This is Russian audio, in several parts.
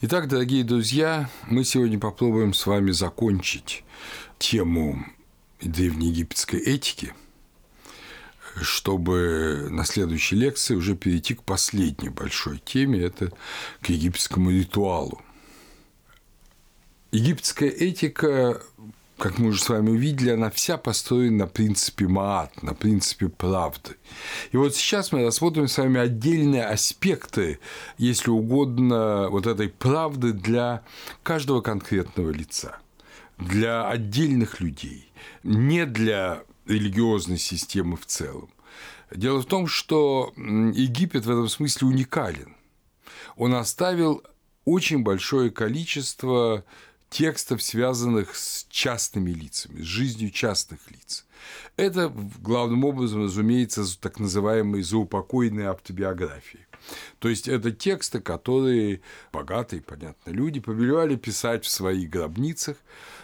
Итак, дорогие друзья, мы сегодня попробуем с вами закончить тему древнеегипетской этики, чтобы на следующей лекции уже перейти к последней большой теме, это к египетскому ритуалу. Египетская этика как мы уже с вами увидели, она вся построена на принципе Маат, на принципе правды. И вот сейчас мы рассмотрим с вами отдельные аспекты, если угодно, вот этой правды для каждого конкретного лица, для отдельных людей, не для религиозной системы в целом. Дело в том, что Египет в этом смысле уникален. Он оставил очень большое количество текстов, связанных с частными лицами, с жизнью частных лиц. Это главным образом, разумеется, так называемые заупокойные автобиографии. То есть это тексты, которые богатые, понятно, люди повелевали писать в своих гробницах,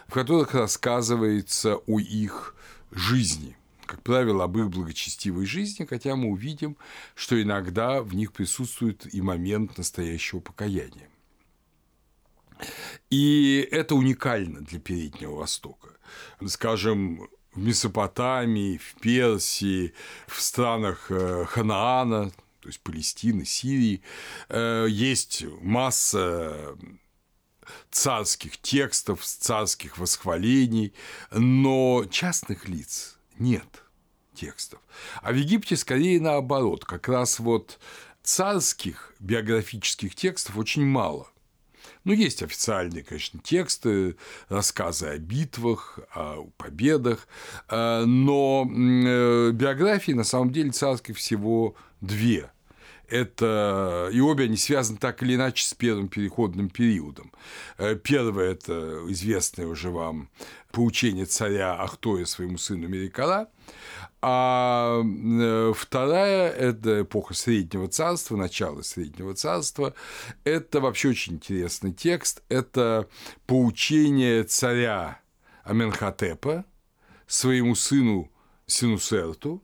в которых рассказывается о их жизни, как правило, об их благочестивой жизни, хотя мы увидим, что иногда в них присутствует и момент настоящего покаяния. И это уникально для Переднего Востока. Скажем, в Месопотамии, в Персии, в странах э, Ханаана, то есть Палестины, Сирии, э, есть масса царских текстов, царских восхвалений, но частных лиц нет текстов. А в Египте скорее наоборот, как раз вот царских биографических текстов очень мало – ну, есть официальные, конечно, тексты, рассказы о битвах, о победах, э, но э, биографии на самом деле царских всего две это и обе они связаны так или иначе с первым переходным периодом. Э, первое – это известное уже вам поучение царя Ахтоя своему сыну Мерикала, а э, вторая – это эпоха Среднего Царства, начало Среднего Царства. Это вообще очень интересный текст. Это поучение царя Аменхотепа своему сыну Синусерту,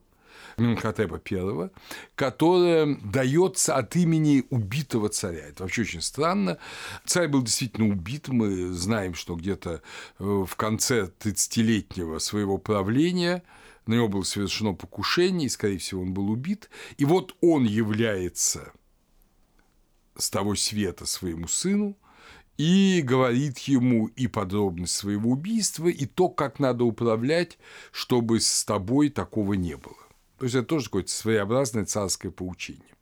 Менхотепа I, которое дается от имени убитого царя. Это вообще очень странно. Царь был действительно убит. Мы знаем, что где-то э, в конце 30-летнего своего правления на него было совершено покушение, и, скорее всего, он был убит. И вот он является с того света своему сыну и говорит ему и подробность своего убийства, и то, как надо управлять, чтобы с тобой такого не было. То есть это тоже какое-то своеобразное царское поучение.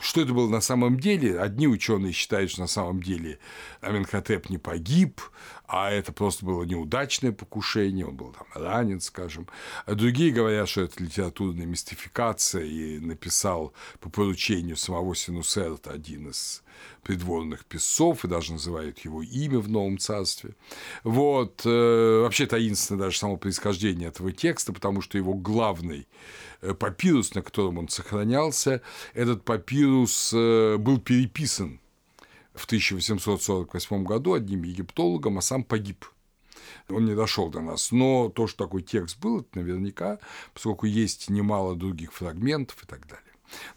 Что это было на самом деле? Одни ученые считают, что на самом деле Аменхотеп не погиб, а это просто было неудачное покушение, он был там ранен, скажем. А другие говорят, что это литературная мистификация, и написал по поручению самого Синусерта один из придворных писцов, и даже называют его имя в Новом Царстве. Вот. Э, вообще таинственно даже само происхождение этого текста, потому что его главный папирус, на котором он сохранялся, этот папирус э, был переписан в 1848 году одним египтологом, а сам погиб. Он не дошел до нас. Но то, что такой текст был, это наверняка, поскольку есть немало других фрагментов и так далее.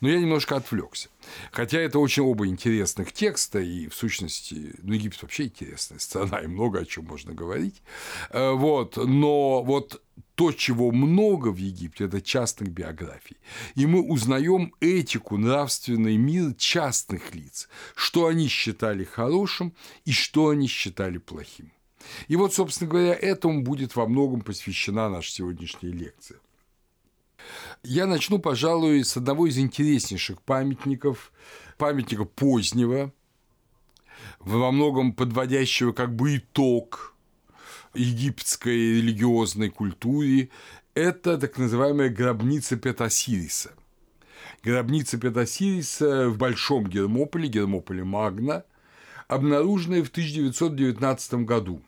Но я немножко отвлекся. Хотя это очень оба интересных текста, и в сущности, ну, Египет вообще интересная страна, и много о чем можно говорить. Э, вот, но вот то, чего много в Египте, это частных биографий. И мы узнаем этику, нравственный мир частных лиц, что они считали хорошим и что они считали плохим. И вот, собственно говоря, этому будет во многом посвящена наша сегодняшняя лекция. Я начну, пожалуй, с одного из интереснейших памятников, памятника позднего, во многом подводящего как бы итог египетской религиозной культуре, это так называемая гробница Петасириса. Гробница Петасириса в Большом Гермополе, Гермополе Магна, обнаруженная в 1919 году.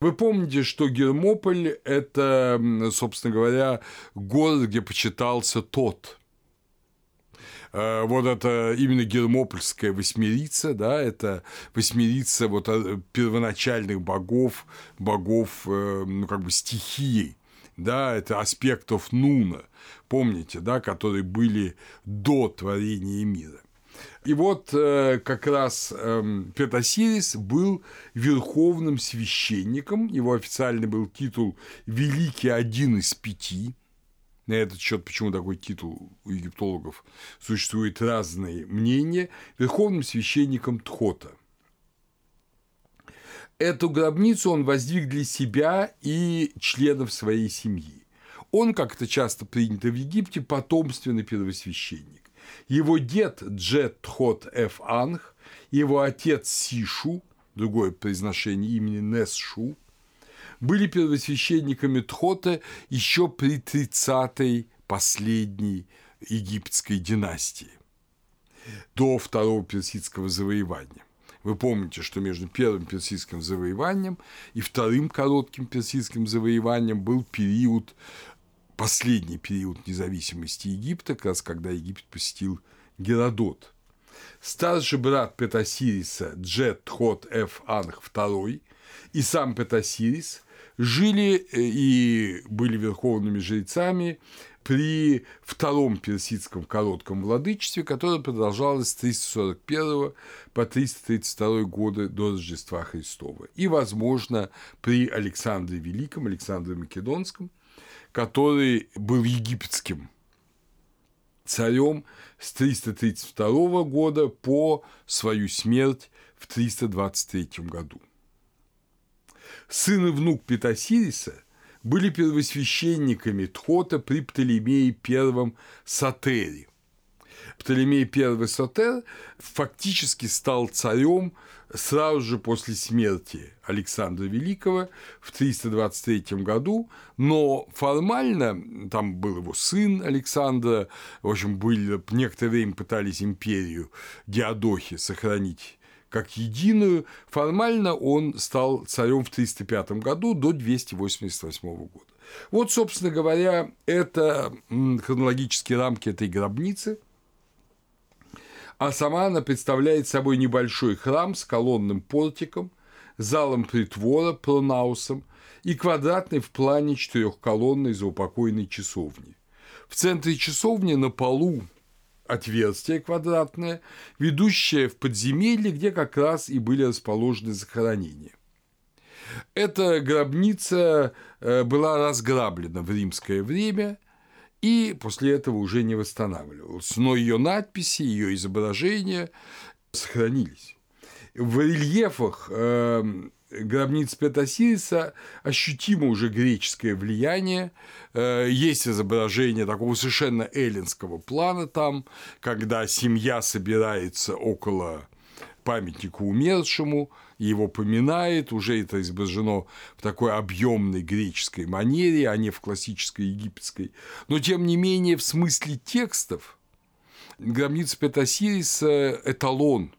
Вы помните, что Гермополь – это, собственно говоря, город, где почитался тот. Э, вот это именно гермопольская восьмерица, да, это восьмерица вот э, первоначальных богов, богов, э, ну, как бы стихии, да, это аспектов Нуна, помните, да, которые были до творения мира. И вот как раз э, был верховным священником, его официальный был титул «Великий один из пяти», на этот счет, почему такой титул у египтологов существует разные мнения, верховным священником Тхота. Эту гробницу он воздвиг для себя и членов своей семьи. Он, как это часто принято в Египте, потомственный первосвященник. Его дед Джет Тхот Эф Анх, его отец Сишу, другое произношение имени Несшу, были первосвященниками Тхота еще при 30-й последней египетской династии, до второго персидского завоевания. Вы помните, что между первым персидским завоеванием и вторым коротким персидским завоеванием был период, последний период независимости Египта, как раз когда Египет посетил Геродот. Старший брат Петасириса Джет Хот Эф Анх II и сам Петасирис жили э, и были верховными жрецами при втором персидском коротком владычестве, которое продолжалось с 341 по 332 годы до Рождества Христова. И, возможно, при Александре Великом, Александре Македонском, который был египетским царем с 332 года по свою смерть в 323 году. Сын и внук Петасириса были первосвященниками Тхота при Птолемее I Сатере. Птолемей I Сатер фактически стал царем сразу же после смерти Александра Великого в 323 году, но формально там был его сын Александра, в общем, были, некоторое время пытались империю Диадохи сохранить как единую. Формально он стал царем в 305 году до 288 года. Вот, собственно говоря, это хронологические рамки этой гробницы. А сама она представляет собой небольшой храм с колонным портиком, залом притвора, пронаусом и квадратной в плане четырехколонной заупокойной часовни. В центре часовни на полу отверстие квадратное, ведущее в подземелье, где как раз и были расположены захоронения. Эта гробница э, была разграблена в римское время и после этого уже не восстанавливалась. Но ее надписи, ее изображения сохранились. В рельефах э, гробниц Петосириса ощутимо уже греческое влияние. Э, есть изображение такого совершенно эллинского плана там, когда семья собирается около памятника умершему, его поминает, уже это изображено в такой объемной греческой манере, а не в классической египетской. Но, тем не менее, в смысле текстов гробница Петосириса – эталон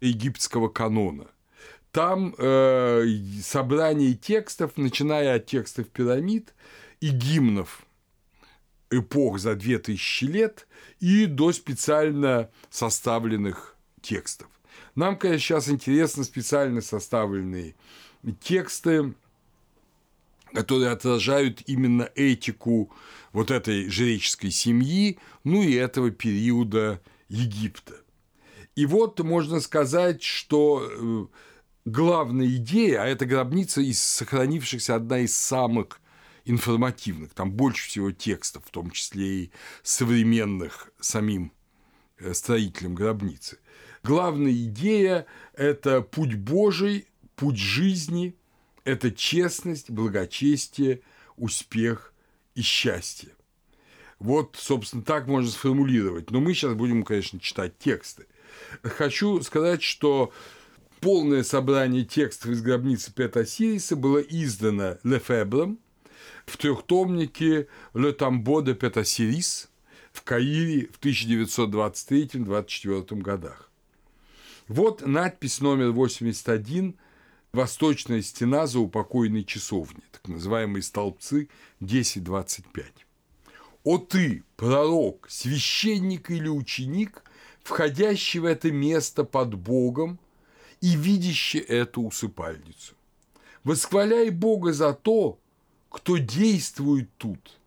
египетского канона – там э, собрание текстов, начиная от текстов пирамид и гимнов эпох за 2000 лет и до специально составленных текстов. Нам, конечно, сейчас интересны специально составленные тексты, которые отражают именно этику вот этой жреческой семьи, ну и этого периода Египта. И вот можно сказать, что э, главная идея, а эта гробница из сохранившихся одна из самых информативных, там больше всего текстов, в том числе и современных самим э, строителям гробницы. Главная идея – это путь Божий, путь жизни, это честность, благочестие, успех и счастье. Вот, собственно, так можно сформулировать. Но мы сейчас будем, конечно, читать тексты. Хочу сказать, что Полное собрание текстов из гробницы Пета Сириса было издано Лефебром в трехтомнике «Le Tambo de Peta Siris» в Каире в 1923-24 годах. Вот надпись номер 81 «Восточная стена за упокойной часовни», так называемые столбцы 10.25. «О ты, пророк, священник или ученик, входящий в это место под Богом, и видящий эту усыпальницу. Восхваляй Бога за то, кто действует тут,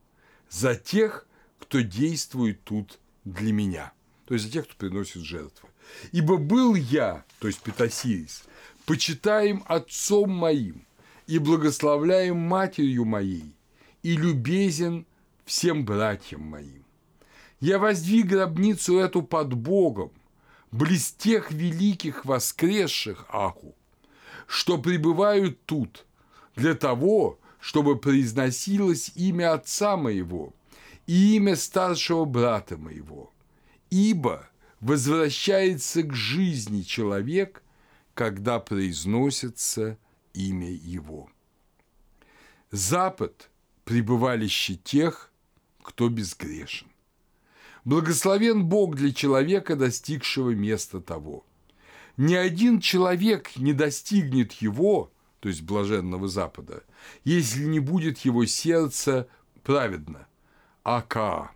за тех, кто действует тут для меня. то есть за тех, кто приносит жертвы. Ибо был я, то есть Петасирис, почитаем отцом моим и благословляем матерью моей, и любезен всем братьям моим. Я воздвиг гробницу эту под Богом, близ тех великих воскресших, аху, что пребывают тут, для того, чтобы произносилось имя отца моего и имя старшего брата моего, ибо возвращается к жизни человек, когда произносится имя его. Запад – пребывалище тех, кто безгрешен. Благословен Бог для человека, достигшего места того. Ни один человек не достигнет его, то есть блаженного Запада, если не будет его сердце праведно. Ака.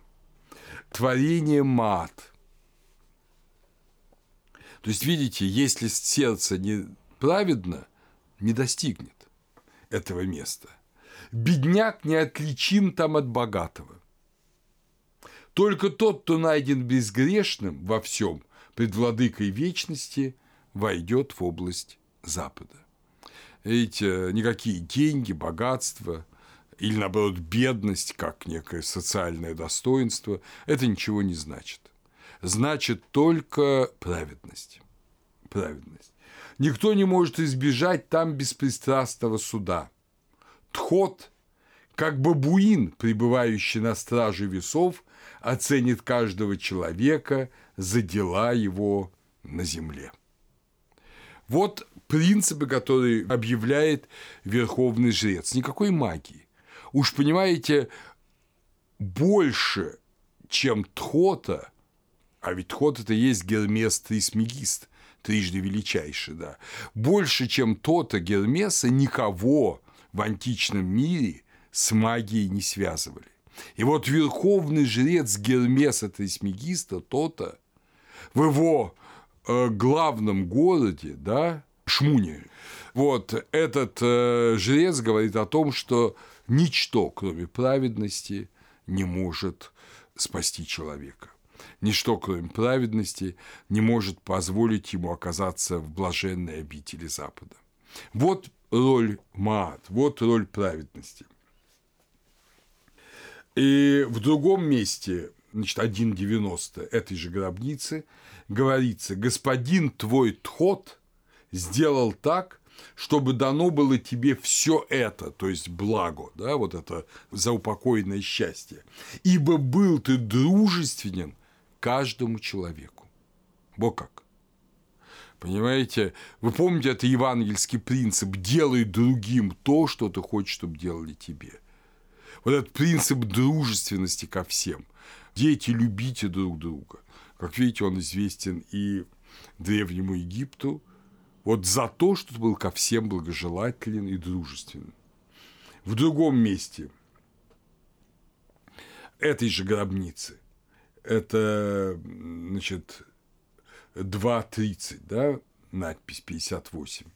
Творение мат. То есть, видите, если сердце не праведно, не достигнет этого места. Бедняк не отличим там от богатого. Только тот, кто найден безгрешным во всем пред владыкой вечности, войдет в область Запада. Эти никакие деньги, богатство или, наоборот, бедность, как некое социальное достоинство, это ничего не значит. Значит только праведность. Праведность. Никто не может избежать там беспристрастного суда. Тхот, как бабуин, пребывающий на страже весов, оценит каждого человека за дела его на земле. Вот принципы, которые объявляет верховный жрец. Никакой магии. Уж понимаете, больше, чем Тхота, а ведь Тхот – это есть Гермес Трисмегист, трижды величайший, да, больше, чем Тота Гермеса, никого в античном мире с магией не связывали. И вот верховный жрец Гермеса Трисмегиста, то-то, в его э, главном городе, да, Шмуне, вот этот э, жрец говорит о том, что ничто, кроме праведности, не может спасти человека. Ничто, кроме праведности, не может позволить ему оказаться в блаженной обители Запада. Вот роль Маат, вот роль праведности – и в другом месте, значит, 1.90 этой же гробницы говорится, господин твой Тхот сделал так, чтобы дано было тебе все это, то есть благо, да, вот это заупокойное счастье, ибо был ты дружественен каждому человеку. Во как. Понимаете? Вы помните, это евангельский принцип «делай другим то, что ты хочешь, чтобы делали тебе» вот этот принцип дружественности ко всем. Дети, любите друг друга. Как видите, он известен и Древнему Египту, вот за то, что был ко всем благожелателен и дружественен. В другом месте этой же гробницы, это, значит, 2.30, да, надпись 58,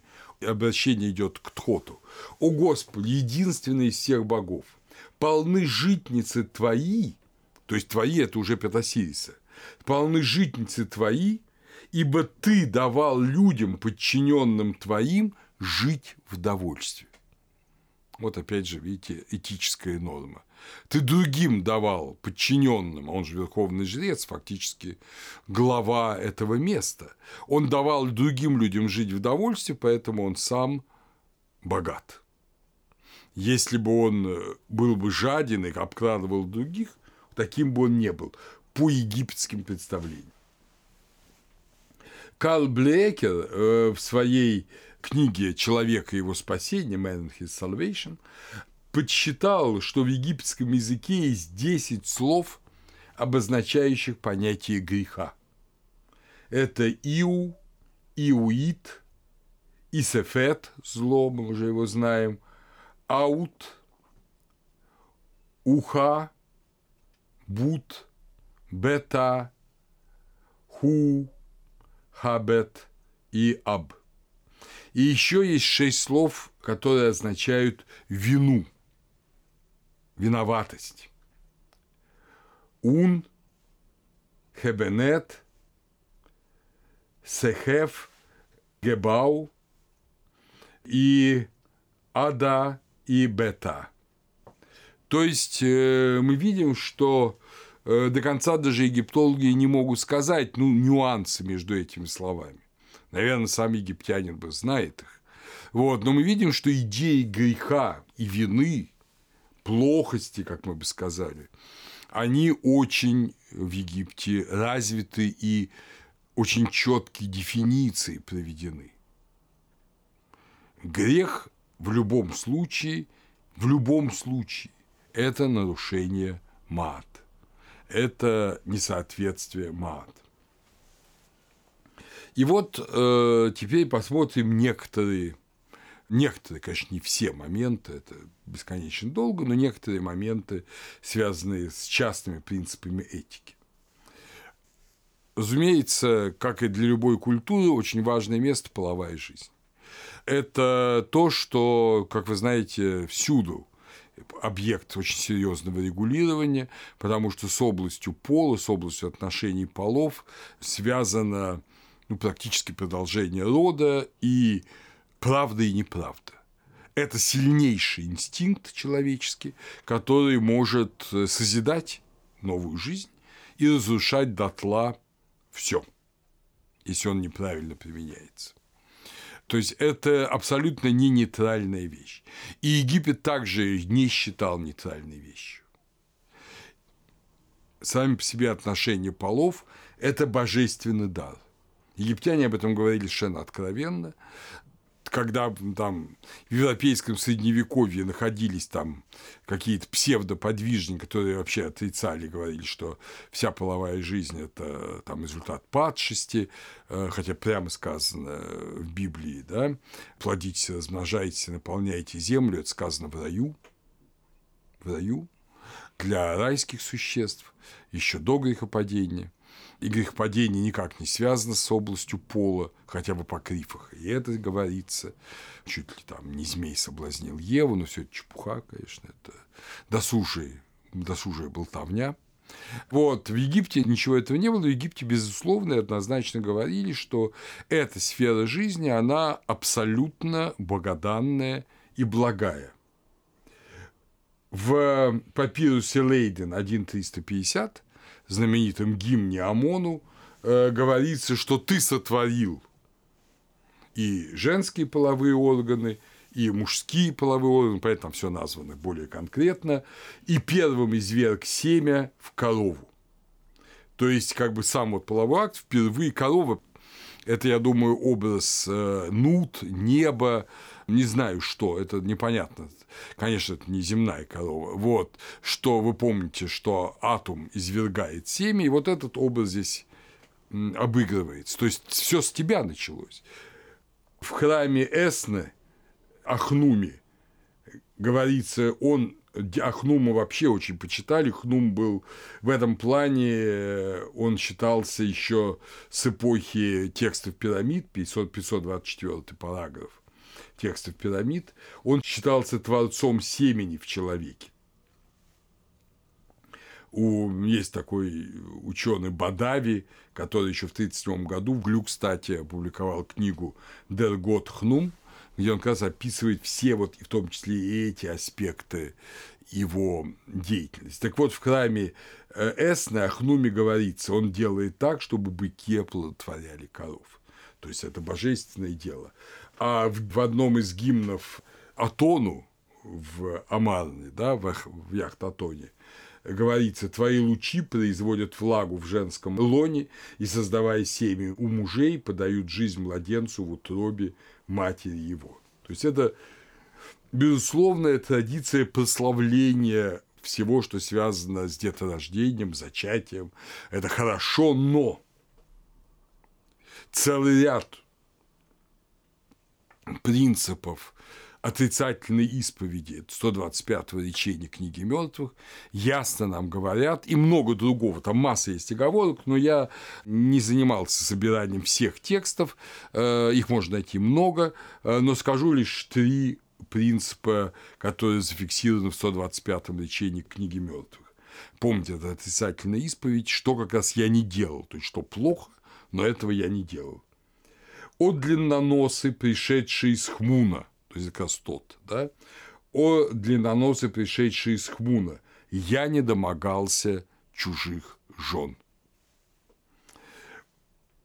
обращение идет к Тхоту. «О Господи, единственный из всех богов, полны житницы твои, то есть твои – это уже Петосириса, полны житницы твои, ибо ты давал людям, подчиненным твоим, жить в довольстве. Вот опять же, видите, этическая норма. Ты другим давал подчиненным, он же верховный жрец, фактически глава этого места. Он давал другим людям жить в довольстве, поэтому он сам богат. Если бы он э, был бы жаден и обкрадывал других, таким бы он не был по египетским представлениям. Карл Блекер э, в своей книге «Человек и его спасение» Man and His Salvation подсчитал, что в египетском языке есть 10 слов, обозначающих понятие греха. Это иу, иуит, исефет, зло, мы уже его знаем, аут, уха, бут, бета, ху, хабет и аб. И еще есть шесть слов, которые означают вину, виноватость. Ун, хебенет, Сехеф, Гебау и Ада и Бета. То есть э, мы видим, что э, до конца даже египтологи не могут сказать ну, нюансы между этими словами. Наверное, сам египтянин бы знает их. Вот, но мы видим, что идеи греха и вины, плохости, как мы бы сказали, они очень в Египте развиты и очень четкие дефиниции проведены. Грех в любом случае, в любом случае, это нарушение мат. Это несоответствие мат. И вот э, теперь посмотрим некоторые, некоторые, конечно, не все моменты, это бесконечно долго, но некоторые моменты, связанные с частными принципами этики. Разумеется, как и для любой культуры, очень важное место – половая жизнь. Это то, что, как вы знаете, всюду объект очень серьезного регулирования, потому что с областью пола, с областью отношений полов связано ну, практически продолжение рода и правда и неправда. Это сильнейший инстинкт человеческий, который может созидать новую жизнь и разрушать дотла все, если он неправильно применяется. То есть это абсолютно не нейтральная вещь. И Египет также не считал нейтральной вещью. Сами по себе отношения полов – это божественный дар. Египтяне об этом говорили совершенно откровенно когда там в европейском средневековье находились там какие-то псевдоподвижники, которые вообще отрицали, говорили, что вся половая жизнь – это там результат падшести, э, хотя прямо сказано в Библии, да, плодитесь, размножайтесь, наполняйте землю, это сказано в раю, в раю, для райских существ, еще до грехопадения – и грехопадение никак не связано с областью пола, хотя бы по крифах. И это говорится, чуть ли там не змей соблазнил Еву, но все это чепуха, конечно, это досужие, досужая болтовня. Вот, в Египте ничего этого не было, в Египте, безусловно, однозначно говорили, что эта сфера жизни, она абсолютно богоданная и благая. В папирусе Лейден 1350 знаменитом гимне ОМОНу э, говорится, что ты сотворил и женские половые органы, и мужские половые органы, поэтому все названо более конкретно, и первым изверг семя в корову. То есть, как бы сам вот половой акт, впервые корова, это, я думаю, образ э, нут, неба, не знаю что, это непонятно. Конечно, это не земная корова. Вот, что вы помните, что атом извергает семя, и вот этот образ здесь обыгрывается. То есть все с тебя началось. В храме Эсны, Ахнуми, говорится, он Ахнума вообще очень почитали. Хнум был в этом плане, он считался еще с эпохи текстов пирамид, 500, 524 параграф текстов пирамид, он считался творцом семени в человеке. У, есть такой ученый Бадави, который еще в 1937 году в Глю, кстати, опубликовал книгу «Дергот Хнум», где он как раз описывает все, вот, в том числе и эти аспекты его деятельности. Так вот, в храме э, Эсны о Хнуме говорится, он делает так, чтобы быки оплодотворяли коров. То есть это божественное дело. А в, одном из гимнов Атону в Амарне, да, в, в Яхт-Атоне, говорится, твои лучи производят влагу в женском лоне и, создавая семя у мужей, подают жизнь младенцу в утробе матери его. То есть это безусловная традиция прославления всего, что связано с деторождением, зачатием. Это хорошо, но целый ряд принципов отрицательной исповеди 125-го речения книги мертвых ясно нам говорят, и много другого, там масса есть оговорок, но я не занимался собиранием всех текстов, э, их можно найти много, э, но скажу лишь три принципа, которые зафиксированы в 125-м речении книги мертвых. Помните, это отрицательная исповедь, что как раз я не делал, то есть что плохо, но этого я не делал. О длинноносы, пришедшие из Хмуна, то есть как раз тот, да, о длинноносы, пришедшие из Хмуна, я не домогался чужих жен.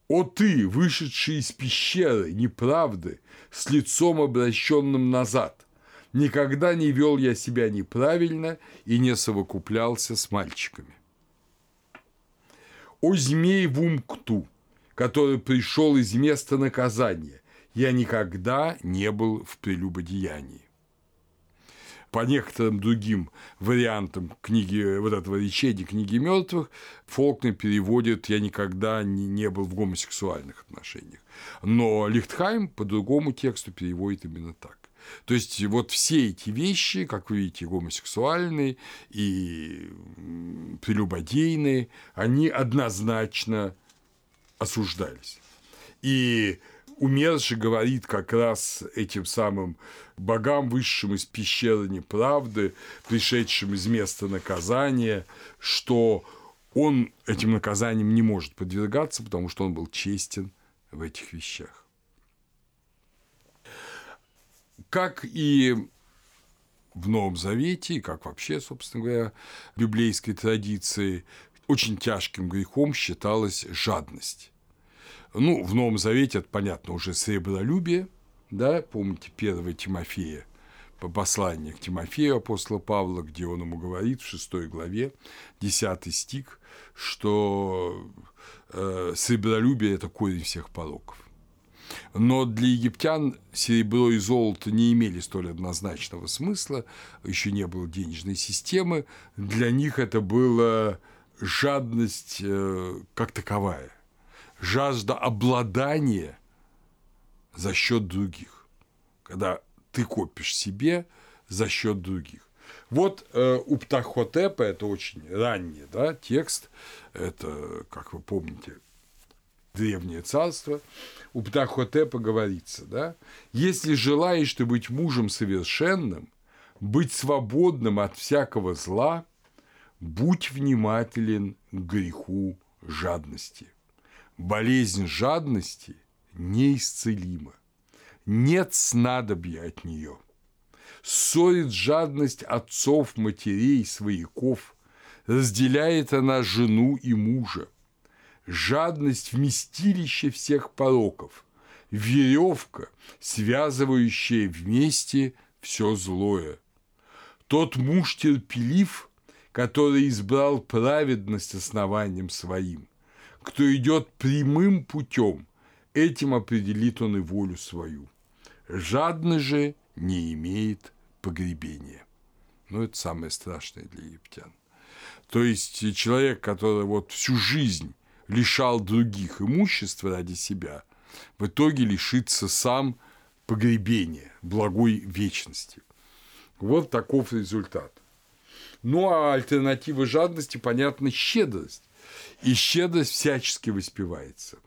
О ты, вышедший из пещеры неправды, с лицом обращенным назад, никогда не вел я себя неправильно и не совокуплялся с мальчиками. О змей Вумкту, который пришел из места наказания, я никогда не был в прелюбодеянии по некоторым другим вариантам книги, вот этого речения книги мертвых, Фолкнер переводит «я никогда не, не был в гомосексуальных отношениях». Но Лихтхайм по другому тексту переводит именно так. То есть вот все эти вещи, как вы видите, гомосексуальные и прелюбодейные, они однозначно осуждались. И умерший говорит как раз этим самым богам, высшим из пещеры неправды, пришедшим из места наказания, что он этим наказанием не может подвергаться, потому что он был честен в этих вещах. Как и в Новом Завете, как вообще, собственно говоря, в библейской традиции, очень тяжким грехом считалась жадность. Ну, в Новом Завете, это понятно, уже сребролюбие, да, помните, 1 Тимофея, послание к Тимофею апостола Павла, где он ему говорит в 6 главе, 10 стих, что э, сребролюбие – это корень всех пороков. Но для египтян серебро и золото не имели столь однозначного смысла, еще не было денежной системы, для них это была жадность э, как таковая. Жажда обладания за счет других, когда ты копишь себе за счет других. Вот э, у Птахотепа, это очень ранний да, текст, это, как вы помните, древнее царство, у Птахотепа говорится, да, если желаешь ты быть мужем совершенным, быть свободным от всякого зла, будь внимателен к греху жадности – Болезнь жадности неисцелима. Нет снадобья от нее. Ссорит жадность отцов, матерей, свояков, разделяет она жену и мужа. Жадность – вместилище всех пороков, веревка, связывающая вместе все злое. Тот муж терпелив, который избрал праведность основанием своим, кто идет прямым путем, этим определит он и волю свою. Жадный же не имеет погребения. Ну, это самое страшное для египтян. То есть человек, который вот всю жизнь лишал других имущества ради себя, в итоге лишится сам погребения, благой вечности. Вот таков результат. Ну а альтернатива жадности, понятно, щедрость и щедрость всячески воспевается.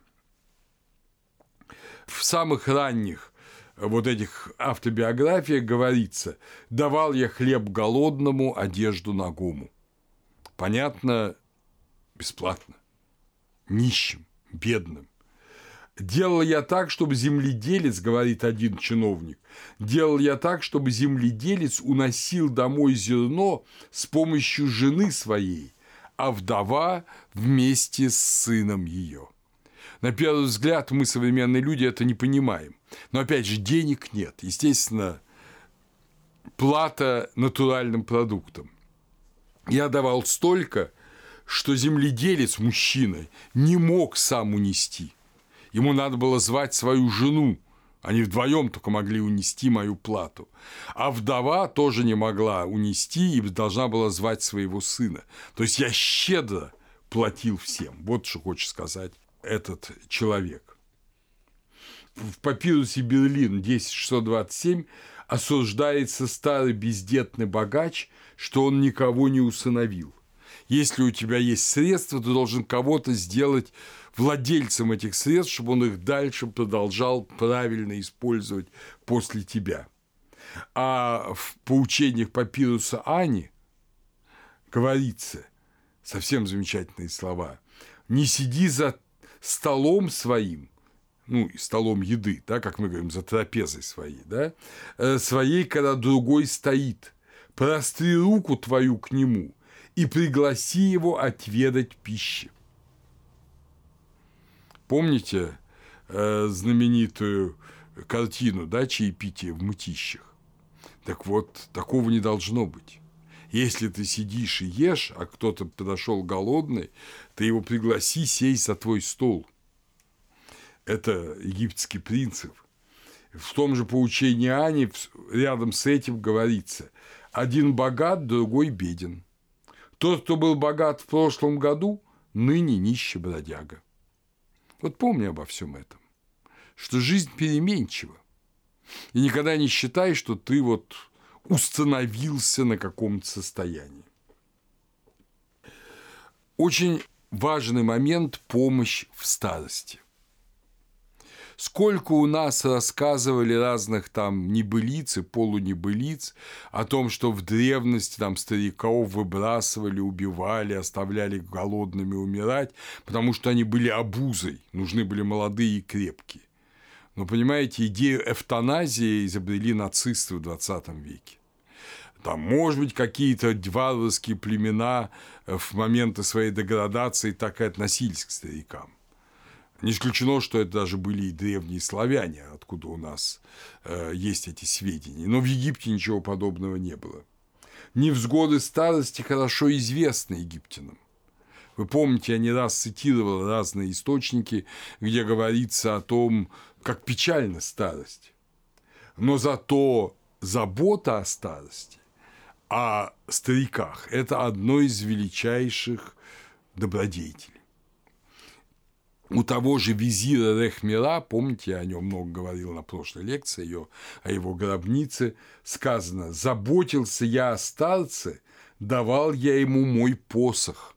В самых ранних вот этих автобиографиях говорится «давал я хлеб голодному, одежду нагому». Понятно, бесплатно, нищим, бедным. Делал я так, чтобы земледелец, говорит один чиновник, делал я так, чтобы земледелец уносил домой зерно с помощью жены своей, а вдова вместе с сыном ее. На первый взгляд мы, современные люди, это не понимаем. Но опять же, денег нет. Естественно, плата натуральным продуктам. Я давал столько, что земледелец, мужчина, не мог сам унести. Ему надо было звать свою жену, они вдвоем только могли унести мою плату. А вдова тоже не могла унести и должна была звать своего сына. То есть я щедро платил всем. Вот что хочет сказать этот человек. В папирусе Берлин 10627 осуждается старый бездетный богач, что он никого не усыновил. Если у тебя есть средства, ты должен кого-то сделать владельцем этих средств, чтобы он их дальше продолжал правильно использовать после тебя. А в поучениях папируса Ани говорится, совсем замечательные слова, не сиди за столом своим ну, столом еды, да, как мы говорим, за трапезой своей, да, э, своей, когда другой стоит. Простри руку твою к нему и пригласи его отведать пищи. Помните э, знаменитую картину, да, чаепитие в мытищах? Так вот, такого не должно быть. Если ты сидишь и ешь, а кто-то подошел голодный, ты его пригласи сесть за твой стол. Это египетский принцип. В том же поучении Ани рядом с этим говорится «один богат, другой беден». Тот, кто был богат в прошлом году, ныне нищий бродяга. Вот помни обо всем этом, что жизнь переменчива. И никогда не считай, что ты вот установился на каком-то состоянии. Очень важный момент – помощь в старости. Сколько у нас рассказывали разных там небылиц и полунебылиц о том, что в древности там стариков выбрасывали, убивали, оставляли голодными умирать, потому что они были обузой, нужны были молодые и крепкие. Но, понимаете, идею эвтаназии изобрели нацисты в 20 веке. Там, может быть, какие-то варварские племена э, в моменты своей деградации так и относились к старикам. Не исключено, что это даже были и древние славяне, откуда у нас э, есть эти сведения. Но в Египте ничего подобного не было. Невзгоды старости хорошо известны египтянам. Вы помните, я не раз цитировал разные источники, где говорится о том, как печальна старость. Но зато забота о старости, о стариках – это одно из величайших добродетелей у того же визира Рехмира, помните, я о нем много говорил на прошлой лекции, ее, о его гробнице, сказано «Заботился я о старце, давал я ему мой посох».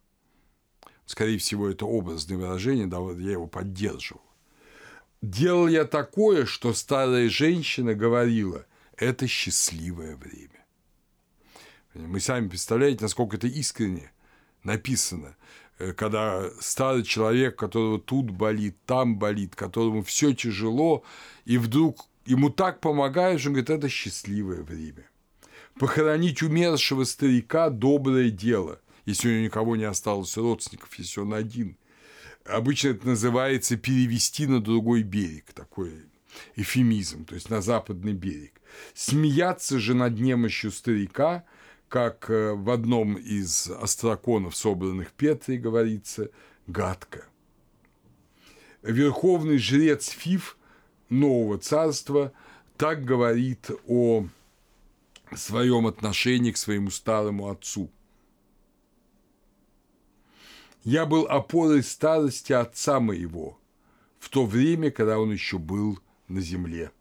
Скорее всего, это образное выражение, я его поддерживал. Делал я такое, что старая женщина говорила «это счастливое время». Мы сами представляете, насколько это искренне написано. Э, когда старый человек, которого тут болит, там болит, которому все тяжело, и вдруг ему так помогаешь, он говорит, это счастливое время. Похоронить умершего старика – доброе дело, если у него никого не осталось родственников, если он один. Обычно это называется перевести на другой берег, такой эфемизм, то есть на западный берег. Смеяться же над немощью старика – как э, в одном из остроконов, собранных Петрой, говорится, гадко. Верховный жрец Фиф нового царства так говорит о своем отношении к своему старому отцу. «Я был опорой старости отца моего в то время, когда он еще был на земле.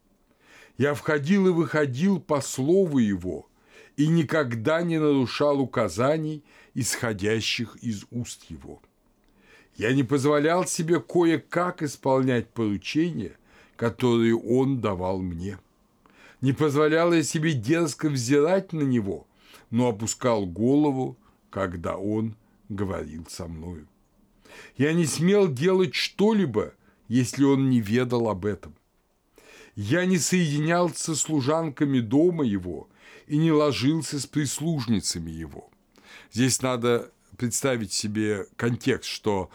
Я входил и выходил по слову его – и никогда не нарушал указаний, исходящих из уст его. Я не позволял себе кое-как исполнять поручения, которые он давал мне. Не позволял я себе дерзко взирать на него, но опускал голову, когда он говорил со мною. Я не смел делать что-либо, если он не ведал об этом. Я не соединялся с служанками дома его и не ложился с прислужницами его. Здесь надо представить себе контекст, что,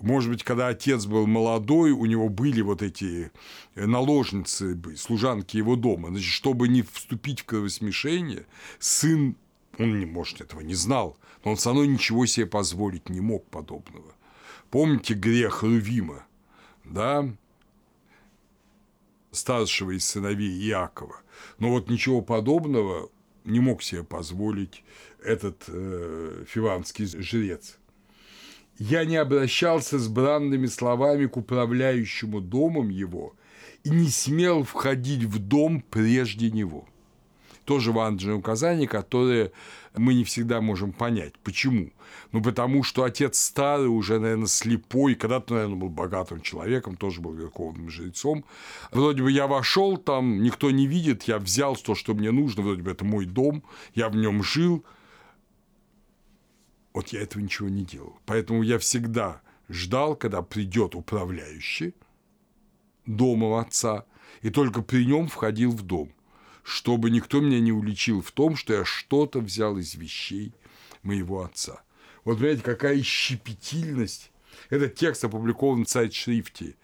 может быть, когда отец был молодой, у него были вот эти наложницы, служанки его дома. Значит, чтобы не вступить в кровосмешение, сын, он, не, может, этого не знал, но он со мной ничего себе позволить не мог подобного. Помните грех Рувима, да, старшего из сыновей Иакова. Но вот ничего подобного не мог себе позволить этот э, фиванский жрец. Я не обращался с бранными словами к управляющему домом его и не смел входить в дом прежде него. Тоже важное указание, которое мы не всегда можем понять. Почему? Ну, потому что отец старый, уже, наверное, слепой, когда-то, наверное, был богатым человеком, тоже был верховным жрецом. Вроде бы я вошел там, никто не видит, я взял то, что мне нужно, вроде бы это мой дом, я в нем жил. Вот я этого ничего не делал. Поэтому я всегда ждал, когда придет управляющий, домом отца, и только при нем входил в дом, чтобы никто меня не уличил в том, что я что-то взял из вещей моего отца. Вот понимаете, какая щепетильность. Этот текст опубликован в сайт-шрифте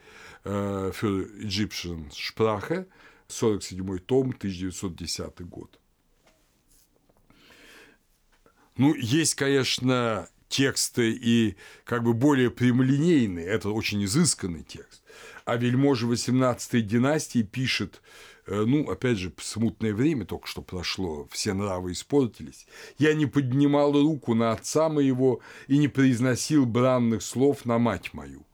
э, für Egyptian Sprache, 47 том, 1910 год. Ну, есть, конечно, тексты и как бы более прямолинейные, это очень изысканный текст. А вельможа 18 династии пишет, э, ну, опять же, смутное время только что прошло, все нравы испортились. Я не поднимал руку на отца моего и не произносил бранных слов на мать мою.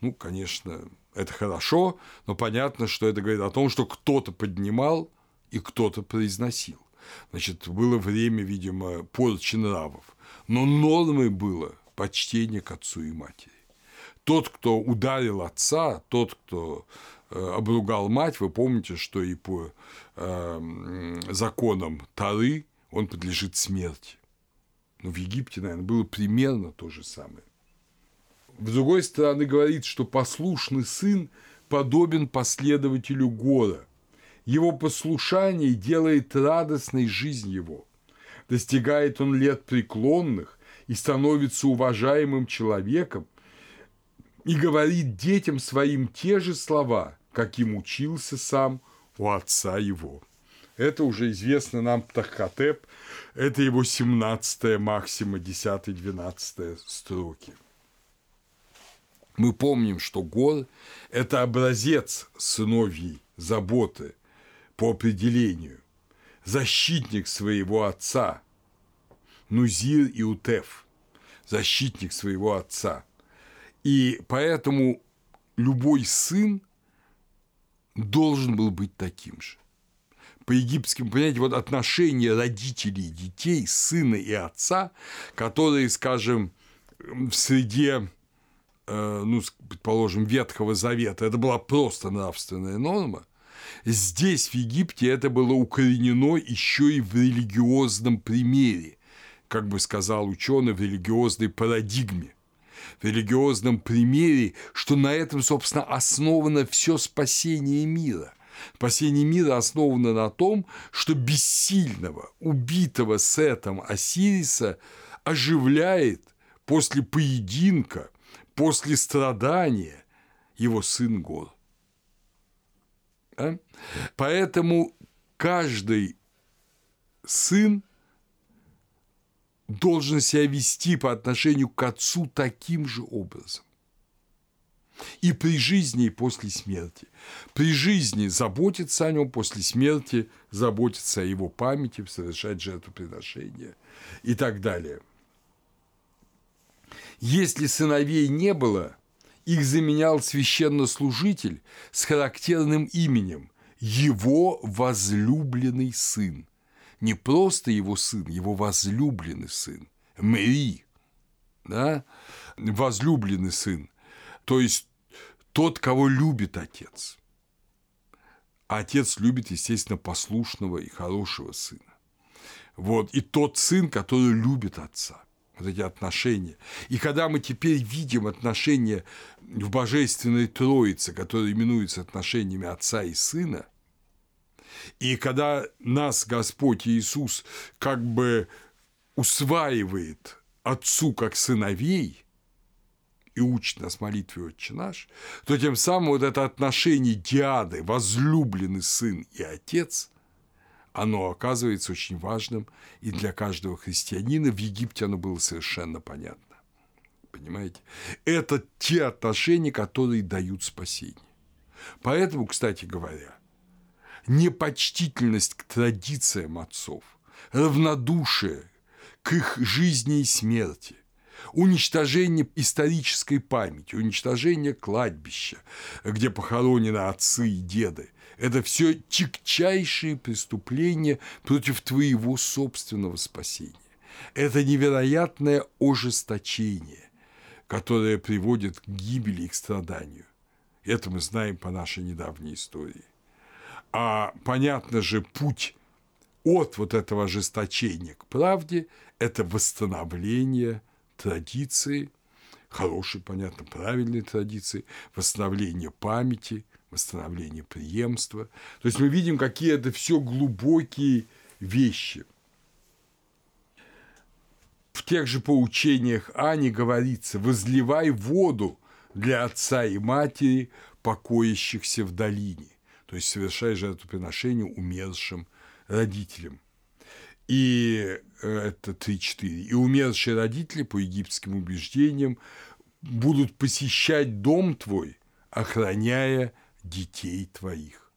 Ну, конечно, это хорошо, но понятно, что это говорит о том, что кто-то поднимал и кто-то произносил. Значит, было время, видимо, порчи нравов. Но нормой было почтение к отцу и матери. Тот, кто ударил отца, тот, кто э, обругал мать, вы помните, что и по э, законам Тары он подлежит смерти. Но в Египте, наверное, было примерно то же самое. С другой стороны, говорит, что послушный сын подобен последователю гора. Его послушание делает радостной жизнь его. Достигает он лет преклонных и становится уважаемым человеком, и говорит детям своим те же слова, каким учился сам у отца его. Это уже известно нам Тахкатеп, это его 17 максима, 10-12 строки. Мы помним, что Гор – это образец сыновьей заботы по определению, защитник своего отца, Нузир и Утеф, защитник своего отца. И поэтому любой сын должен был быть таким же. По египетским понятиям, вот отношения родителей детей, сына и отца, которые, скажем, в среде Э, ну, предположим, Ветхого Завета, это была просто нравственная норма, здесь, в Египте, это было укоренено еще и в религиозном примере, как бы сказал ученый, в религиозной парадигме в религиозном примере, что на этом, собственно, основано все спасение мира. Спасение мира основано на том, что бессильного, убитого Сетом Осириса оживляет после поединка после страдания его сын гор. А? Поэтому каждый сын должен себя вести по отношению к отцу таким же образом. И при жизни, и после смерти. При жизни заботиться о нем, после смерти заботиться о его памяти, совершать жертвоприношения и так далее – если сыновей не было, их заменял священнослужитель с характерным именем – его возлюбленный сын. Не просто его сын, его возлюбленный сын. Мэри, да? возлюбленный сын. То есть тот, кого любит отец. А отец любит, естественно, послушного и хорошего сына. Вот. И тот сын, который любит отца – вот эти отношения. И когда мы теперь видим отношения в Божественной Троице, которые именуются отношениями Отца и Сына, и когда нас Господь Иисус как бы усваивает Отцу как сыновей и учит нас молитве «Отче наш», то тем самым вот это отношение диады, возлюбленный сын и отец, оно оказывается очень важным и для каждого христианина. В Египте оно было совершенно понятно. Понимаете? Это те отношения, которые дают спасение. Поэтому, кстати говоря, непочтительность к традициям отцов, равнодушие к их жизни и смерти, уничтожение исторической памяти, уничтожение кладбища, где похоронены отцы и деды, это все тягчайшие преступления против твоего собственного спасения. Это невероятное ожесточение, которое приводит к гибели и к страданию. Это мы знаем по нашей недавней истории. А понятно же, путь от вот этого ожесточения к правде – это восстановление традиции, хорошей, понятно, правильной традиции, восстановление памяти – восстановление преемства. То есть мы видим, какие это все глубокие вещи. В тех же поучениях Ани говорится «возливай воду для отца и матери, покоящихся в долине». То есть совершай жертвоприношение умершим родителям. И э, это 3-4. И умершие родители, по египетским убеждениям, будут посещать дом твой, охраняя детей твоих.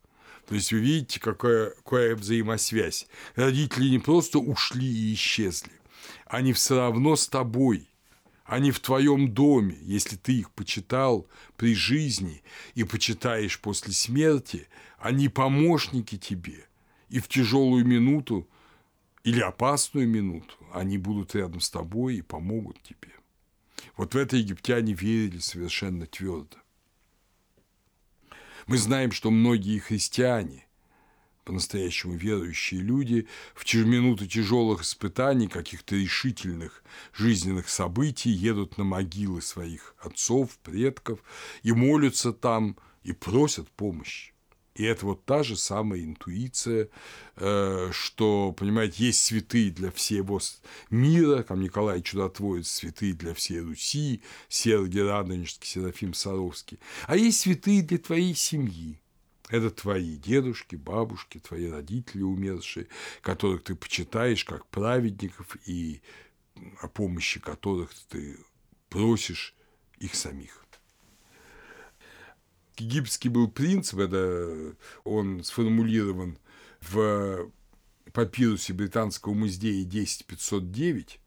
То есть вы видите, какая, какая взаимосвязь. Родители не просто ушли и исчезли, они все равно с тобой, они в твоем доме, если ты их почитал при жизни и почитаешь после смерти, они помощники тебе, и в тяжелую минуту или опасную минуту они будут рядом с тобой и помогут тебе. Вот в это египтяне верили совершенно твердо. Мы знаем, что многие христиане, по-настоящему верующие люди, в минуты тяжелых испытаний, каких-то решительных жизненных событий едут на могилы своих отцов, предков и молятся там и просят помощи. И это вот та же самая интуиция, э, что, понимаете, есть святые для всего мира, там Николай Чудотворец, святые для всей Руси, Сергий Радонежский, Серафим Саровский, а есть святые для твоей семьи. Это твои дедушки, бабушки, твои родители умершие, которых ты почитаешь как праведников и о помощи которых ты просишь их самих египетский был принцип, это он сформулирован в папирусе британского музея 10509,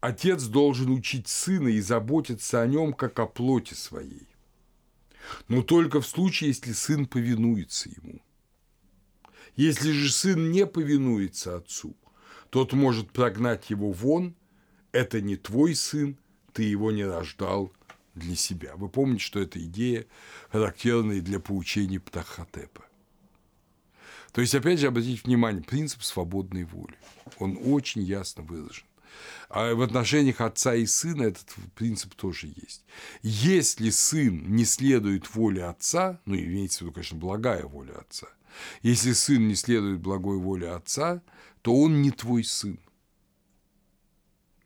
отец должен учить сына и заботиться о нем, как о плоти своей. Но только в случае, если сын повинуется ему. Если же сын не повинуется отцу, тот может прогнать его вон, это не твой сын, ты его не рождал, для себя. Вы помните, что это идея, характерная для поучений Птахотепа. То есть, опять же, обратите внимание, принцип свободной воли. Он очень ясно выражен. А в отношениях отца и сына этот принцип тоже есть. Если сын не следует воле отца, ну, имеется в виду, конечно, благая воля отца, если сын не следует благой воле отца, то он не твой сын.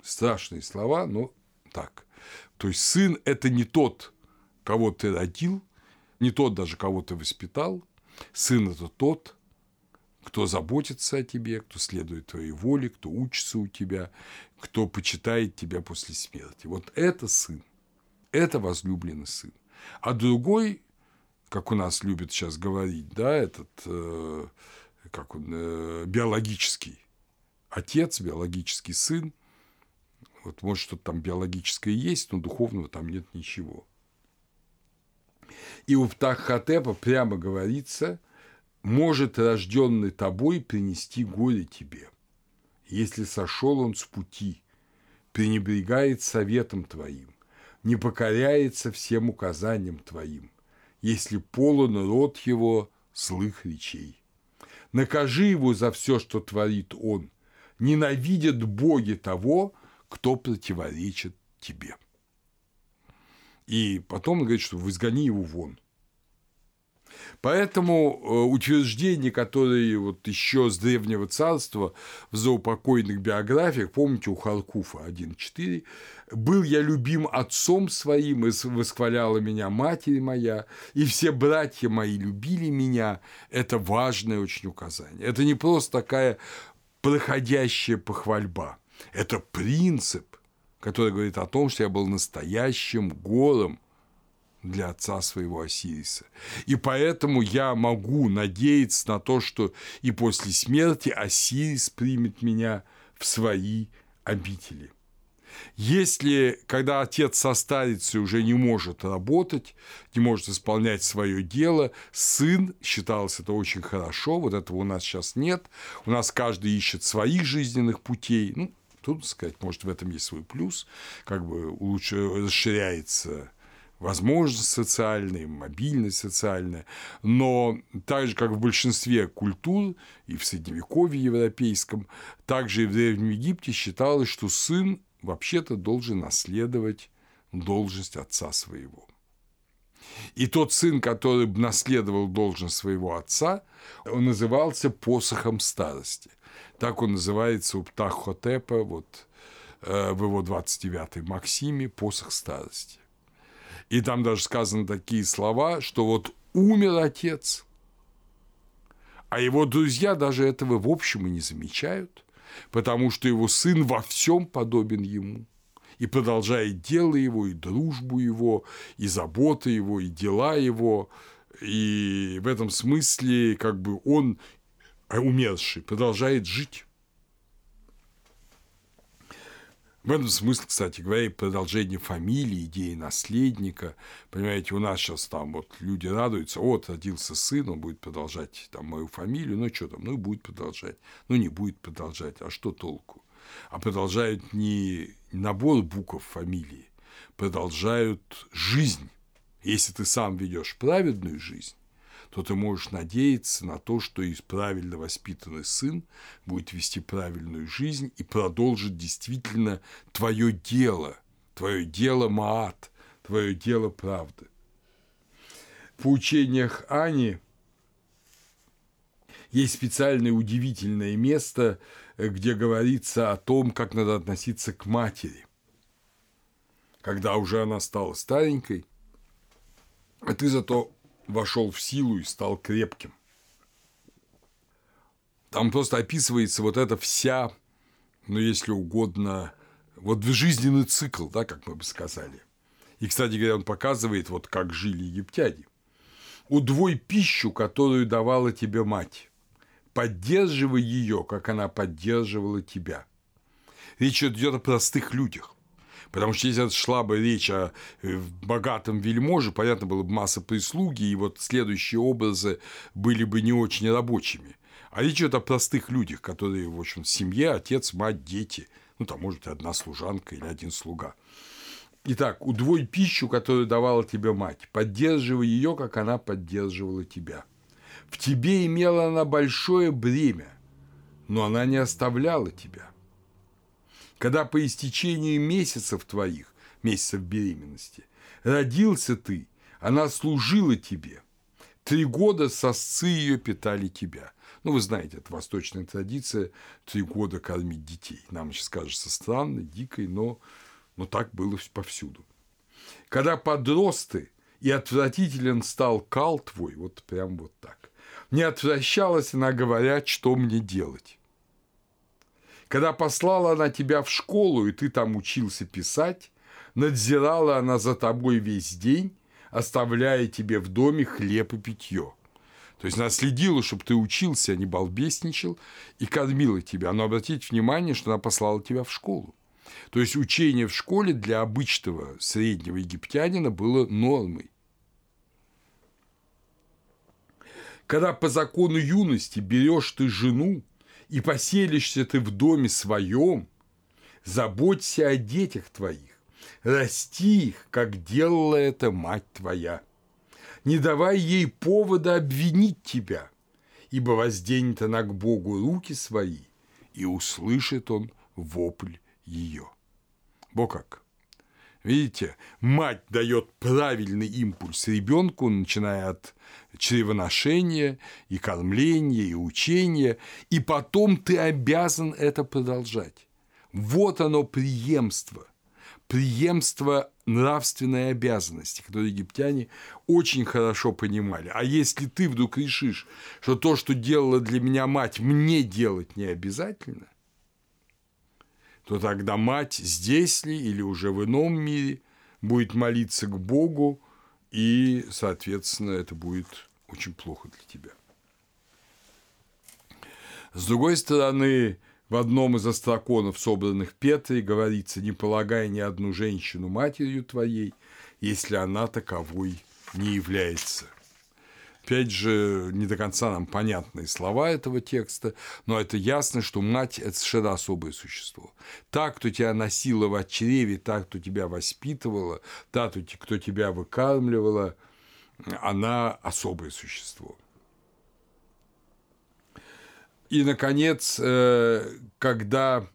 Страшные слова, но так. То есть сын – это не тот, кого ты родил, не тот даже, кого ты воспитал. Сын – это тот, кто заботится о тебе, кто следует твоей воле, кто учится у тебя, кто почитает тебя после смерти. Вот это сын, это возлюбленный сын. А другой, как у нас любят сейчас говорить, да, этот, э, как он, э, биологический отец, биологический сын – вот может что-то там биологическое есть, но духовного там нет ничего. И у Птаххотепа прямо говорится, может рожденный тобой принести горе тебе, если сошел он с пути, пренебрегает советом твоим, не покоряется всем указаниям твоим, если полон рот его злых речей. Накажи его за все, что творит он. Ненавидят боги того, кто противоречит тебе. И потом он говорит, что изгони его вон. Поэтому э, утверждения, которые вот еще с Древнего Царства в заупокойных биографиях, помните, у Харкуфа 1.4, «Был я любим отцом своим, и восхваляла меня матерь моя, и все братья мои любили меня», это важное очень указание. Это не просто такая проходящая похвальба – это принцип, который говорит о том, что я был настоящим гором для отца своего Осириса. И поэтому я могу надеяться на то, что и после смерти Осирис примет меня в свои обители. Если, когда отец состарится и уже не может работать, не может исполнять свое дело, сын, считалось это очень хорошо, вот этого у нас сейчас нет, у нас каждый ищет своих жизненных путей, ну, Трудно сказать, может, в этом есть свой плюс, как бы лучше расширяется возможность социальная, мобильность социальная, но так же, как в большинстве культур и в Средневековье европейском, также и в Древнем Египте считалось, что сын вообще-то должен наследовать должность отца своего. И тот сын, который наследовал должность своего отца, он назывался посохом старости. Так он называется у Птахотепа, вот э, в его 29-й Максиме, посох старости. И там даже сказаны такие слова, что вот умер отец, а его друзья даже этого в общем и не замечают, потому что его сын во всем подобен ему и продолжает дело его, и дружбу его, и заботы его, и дела его. И в этом смысле как бы он, умерший, продолжает жить. В этом смысле, кстати говоря, и продолжение фамилии, идеи наследника. Понимаете, у нас сейчас там вот люди радуются, вот родился сын, он будет продолжать там мою фамилию, ну что там, ну будет продолжать, ну не будет продолжать, а что толку? А продолжают не набор букв фамилии, продолжают жизнь. Если ты сам ведешь праведную жизнь, то ты можешь надеяться на то, что и правильно воспитанный сын будет вести правильную жизнь и продолжит действительно твое дело, твое дело Маат, твое дело правды. В учениях Ани есть специальное удивительное место, где говорится о том, как надо относиться к матери. Когда уже она стала старенькой, а ты зато вошел в силу и стал крепким. Там просто описывается вот эта вся, ну, если угодно, вот жизненный цикл, да, как мы бы сказали. И, кстати говоря, он показывает, вот как жили египтяне. Удвой пищу, которую давала тебе мать. Поддерживай ее, как она поддерживала тебя. Речь идет о простых людях. Потому что если шла бы речь о э, богатом вельможе, понятно, было бы масса прислуги, и вот следующие образы были бы не очень рабочими. А речь идет о простых людях, которые, в общем, в семье, отец, мать, дети, ну, там, может быть, одна служанка или один слуга. Итак, удвой пищу, которую давала тебе мать, поддерживай ее, как она поддерживала тебя. В тебе имела она большое бремя, но она не оставляла тебя когда по истечении месяцев твоих, месяцев беременности, родился ты, она служила тебе. Три года сосцы ее питали тебя. Ну, вы знаете, это восточная традиция – три года кормить детей. Нам сейчас кажется странной, дикой, но, но так было повсюду. Когда подрос ты, и отвратителен стал кал твой, вот прям вот так, не отвращалась она, говоря, что мне делать. Когда послала она тебя в школу, и ты там учился писать, надзирала она за тобой весь день, оставляя тебе в доме хлеб и питье. То есть она следила, чтобы ты учился, а не балбесничал, и кормила тебя. Но обратите внимание, что она послала тебя в школу. То есть учение в школе для обычного среднего египтянина было нормой. Когда по закону юности берешь ты жену, и поселишься ты в доме своем, заботься о детях твоих, расти их, как делала это мать твоя. Не давай ей повода обвинить тебя, ибо возденет она к Богу руки свои, и услышит он вопль ее. Бог как? Видите, мать дает правильный импульс ребенку, начиная от чревоношения и кормления, и учения, и потом ты обязан это продолжать. Вот оно преемство, преемство нравственной обязанности, которую египтяне очень хорошо понимали. А если ты вдруг решишь, что то, что делала для меня мать, мне делать не обязательно, то тогда мать здесь ли или уже в ином мире будет молиться к Богу, и, соответственно, это будет очень плохо для тебя. С другой стороны, в одном из астраконов, собранных Петрой, говорится, не полагай ни одну женщину матерью твоей, если она таковой не является. Опять же, не до конца нам понятные слова этого текста, но это ясно, что мать – это совершенно особое существо. Та, кто тебя носила в чреве, та, кто тебя воспитывала, та, кто тебя выкармливала, она особое существо. И, наконец, э, когда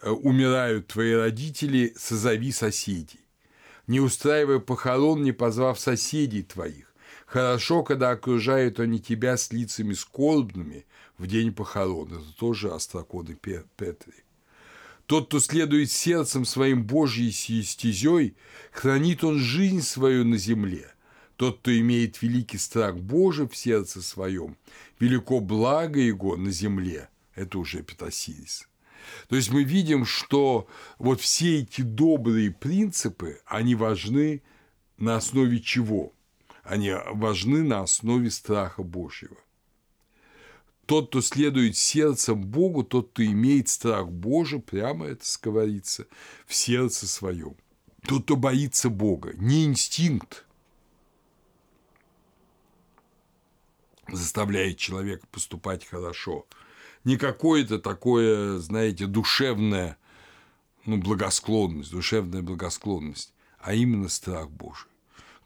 э, умирают твои родители, созови соседей. не устраивая похорон, не позвав соседей твоих. Хорошо, когда окружают они тебя с лицами скорбными в день похорон. Это тоже остроконы Петри. Тот, кто следует сердцем своим Божьей стезей, хранит он жизнь свою на земле. Тот, кто имеет великий страх Божий в сердце своем, велико благо его на земле. Это уже Петасирис. То есть мы видим, что вот все эти добрые принципы, они важны на основе чего? Они важны на основе страха Божьего. Тот, кто следует сердцем Богу, тот, кто имеет страх Божий, прямо это говорится, в сердце своем. Тот, кто боится Бога, не инстинкт заставляет человека поступать хорошо, не какое-то такое, знаете, душевное, ну, благосклонность, душевная благосклонность, а именно страх Божий.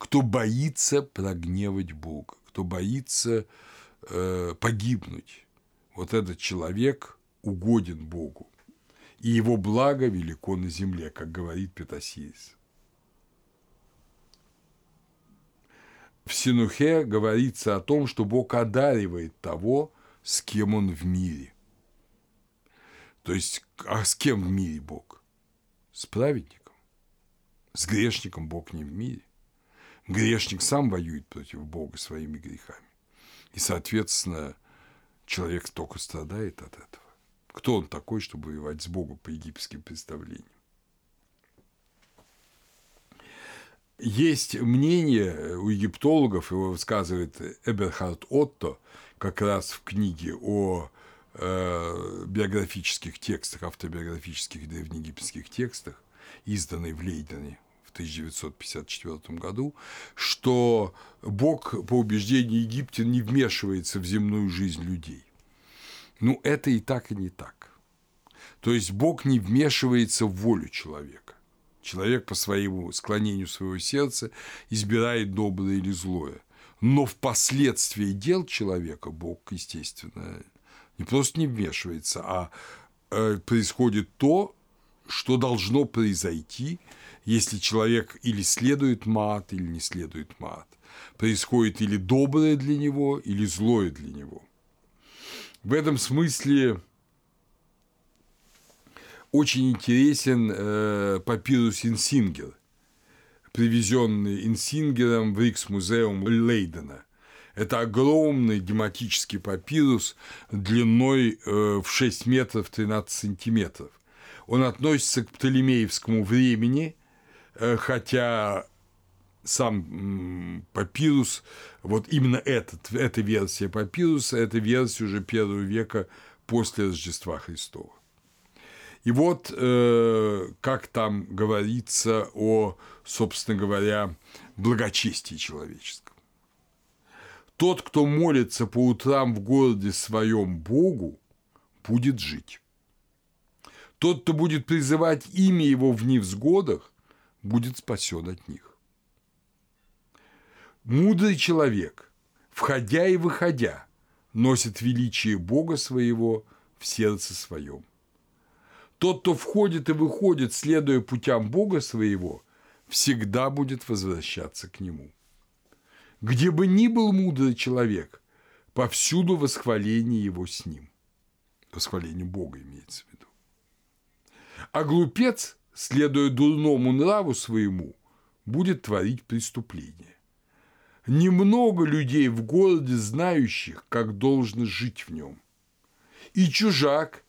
Кто боится прогневать Бога, кто боится э, погибнуть. Вот этот человек угоден Богу, и его благо велико на земле, как говорит Петасирис. В Синухе говорится о том, что Бог одаривает того, с кем он в мире. То есть, а с кем в мире Бог? С праведником. С грешником Бог не в мире. Грешник сам воюет против Бога своими грехами. И, соответственно, человек только страдает от этого. Кто он такой, чтобы воевать с Богом по египетским представлениям? Есть мнение у египтологов, его высказывает Эберхард Отто, как раз в книге о э, биографических текстах, автобиографических древнеегипетских текстах, изданной в Лейдене 1954 году, что Бог, по убеждению египтян, не вмешивается в земную жизнь людей. Ну, это и так, и не так. То есть Бог не вмешивается в волю человека. Человек по своему склонению своего сердца избирает доброе или злое. Но в последствии дел человека Бог, естественно, не просто не вмешивается, а э, происходит то, что должно произойти, если человек или следует мат, или не следует мат. Происходит или доброе для него, или злое для него. В этом смысле очень интересен э, папирус Инсингер, привезенный Инсингером в Рикс-музеум Лейдена. Это огромный дематический папирус длиной э, в 6 метров 13 сантиметров. Он относится к Птолемеевскому времени – хотя сам папирус, вот именно этот, эта версия папируса, это версия уже первого века после Рождества Христова. И вот э, как там говорится о, собственно говоря, благочестии человеческом. Тот, кто молится по утрам в городе своем Богу, будет жить. Тот, кто будет призывать имя его в невзгодах, будет спасен от них. Мудрый человек, входя и выходя, носит величие Бога своего в сердце своем. Тот, кто входит и выходит, следуя путям Бога своего, всегда будет возвращаться к Нему. Где бы ни был мудрый человек, повсюду восхваление его с ним. Восхваление Бога имеется в виду. А глупец следуя дурному нраву своему, будет творить преступление. Немного людей в городе, знающих, как должно жить в нем. И чужак,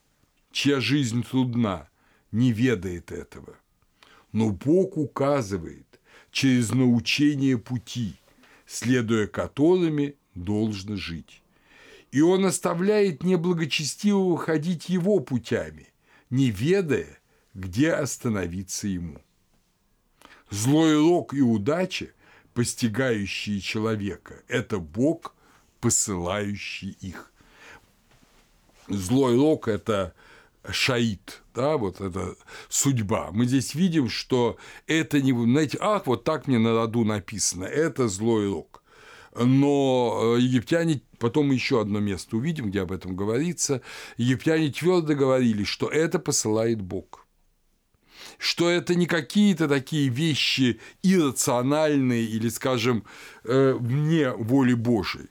чья жизнь трудна, не ведает этого. Но Бог указывает через научение пути, следуя которыми должно жить. И Он оставляет неблагочестивого ходить его путями, не ведая, где остановиться ему. Злой рок и удача, постигающие человека, это Бог, посылающий их. Злой рок – это шаид, да, вот это судьба. Мы здесь видим, что это не, знаете, ах, вот так мне на роду написано, это злой рок. Но египтяне, потом еще одно место увидим, где об этом говорится, египтяне твердо говорили, что это посылает Бог – что это не какие-то такие вещи иррациональные или, скажем, э, вне воли Божией.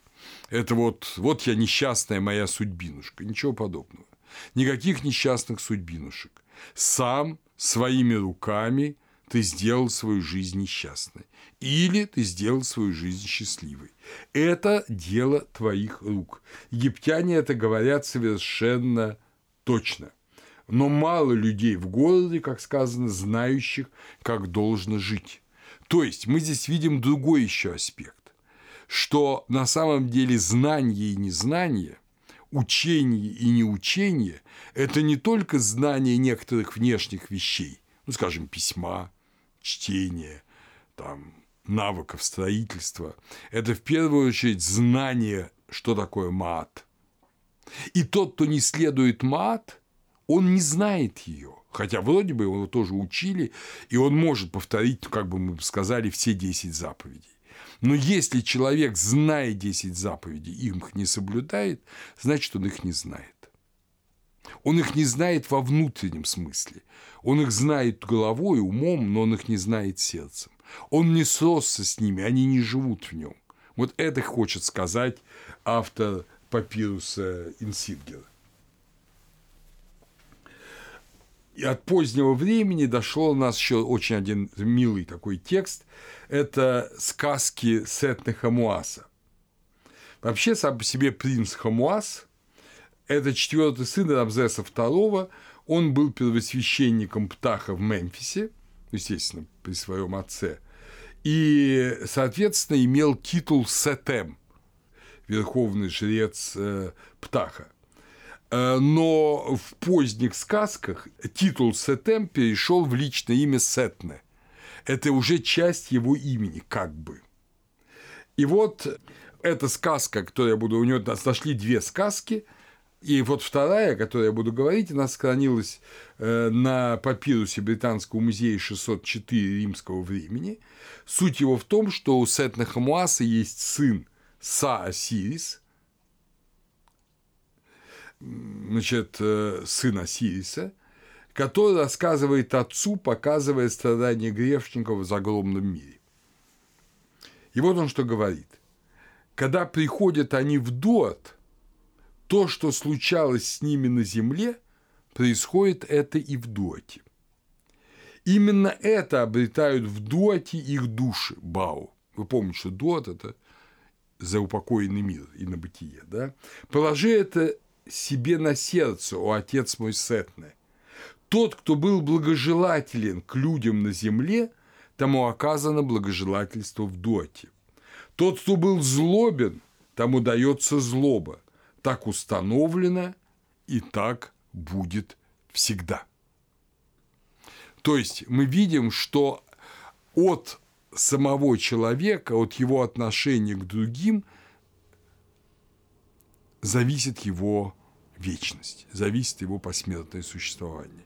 Это вот, вот я несчастная моя судьбинушка. Ничего подобного. Никаких несчастных судьбинушек. Сам своими руками ты сделал свою жизнь несчастной. Или ты сделал свою жизнь счастливой. Это дело твоих рук. Египтяне это говорят совершенно точно. Но мало людей в городе, как сказано, знающих, как должно жить. То есть мы здесь видим другой еще аспект, что на самом деле знание и незнание, учение и неучение – это не только знание некоторых внешних вещей, ну, скажем, письма, чтения, там, навыков строительства. Это в первую очередь знание, что такое мат. И тот, кто не следует мат, он не знает ее. Хотя вроде бы его тоже учили, и он может повторить, как бы мы сказали, все 10 заповедей. Но если человек, зная 10 заповедей, их не соблюдает, значит, он их не знает. Он их не знает во внутреннем смысле. Он их знает головой, умом, но он их не знает сердцем. Он не сросся с ними, они не живут в нем. Вот это хочет сказать автор папируса Инсингера. И от позднего времени дошел у нас еще очень один милый такой текст. Это сказки Сетны Хамуаса. Вообще, сам по себе принц Хамуас – это четвертый сын Рамзеса II. Он был первосвященником Птаха в Мемфисе, естественно, при своем отце. И, соответственно, имел титул Сетем, верховный жрец э, Птаха. Э, но в поздних сказках титул Сетем перешел в личное имя Сетне. Это уже часть его имени, как бы. И вот эта сказка, которую я буду... У него нашли две сказки, и вот вторая, о которой я буду говорить, она сохранилась э, на папирусе Британского музея 604 римского времени. Суть его в том, что у Сетна Хамуаса есть сын Са-Осирис – значит, э, сын Осириса, который рассказывает отцу, показывая страдания грешников в загромном мире. И вот он что говорит. Когда приходят они в Дуат, то, что случалось с ними на земле, происходит это и в Дуате. Именно это обретают в Дуате их души, Бау. Вы помните, что Дуат – это заупокоенный мир и на бытие, да? Положи это себе на сердце, о отец мой Сетне. Тот, кто был благожелателен к людям на земле, тому оказано благожелательство в доте. Тот, кто был злобен, тому дается злоба. Так установлено и так будет всегда. То есть мы видим, что от самого человека, от его отношения к другим – зависит его вечность, зависит его посмертное существование.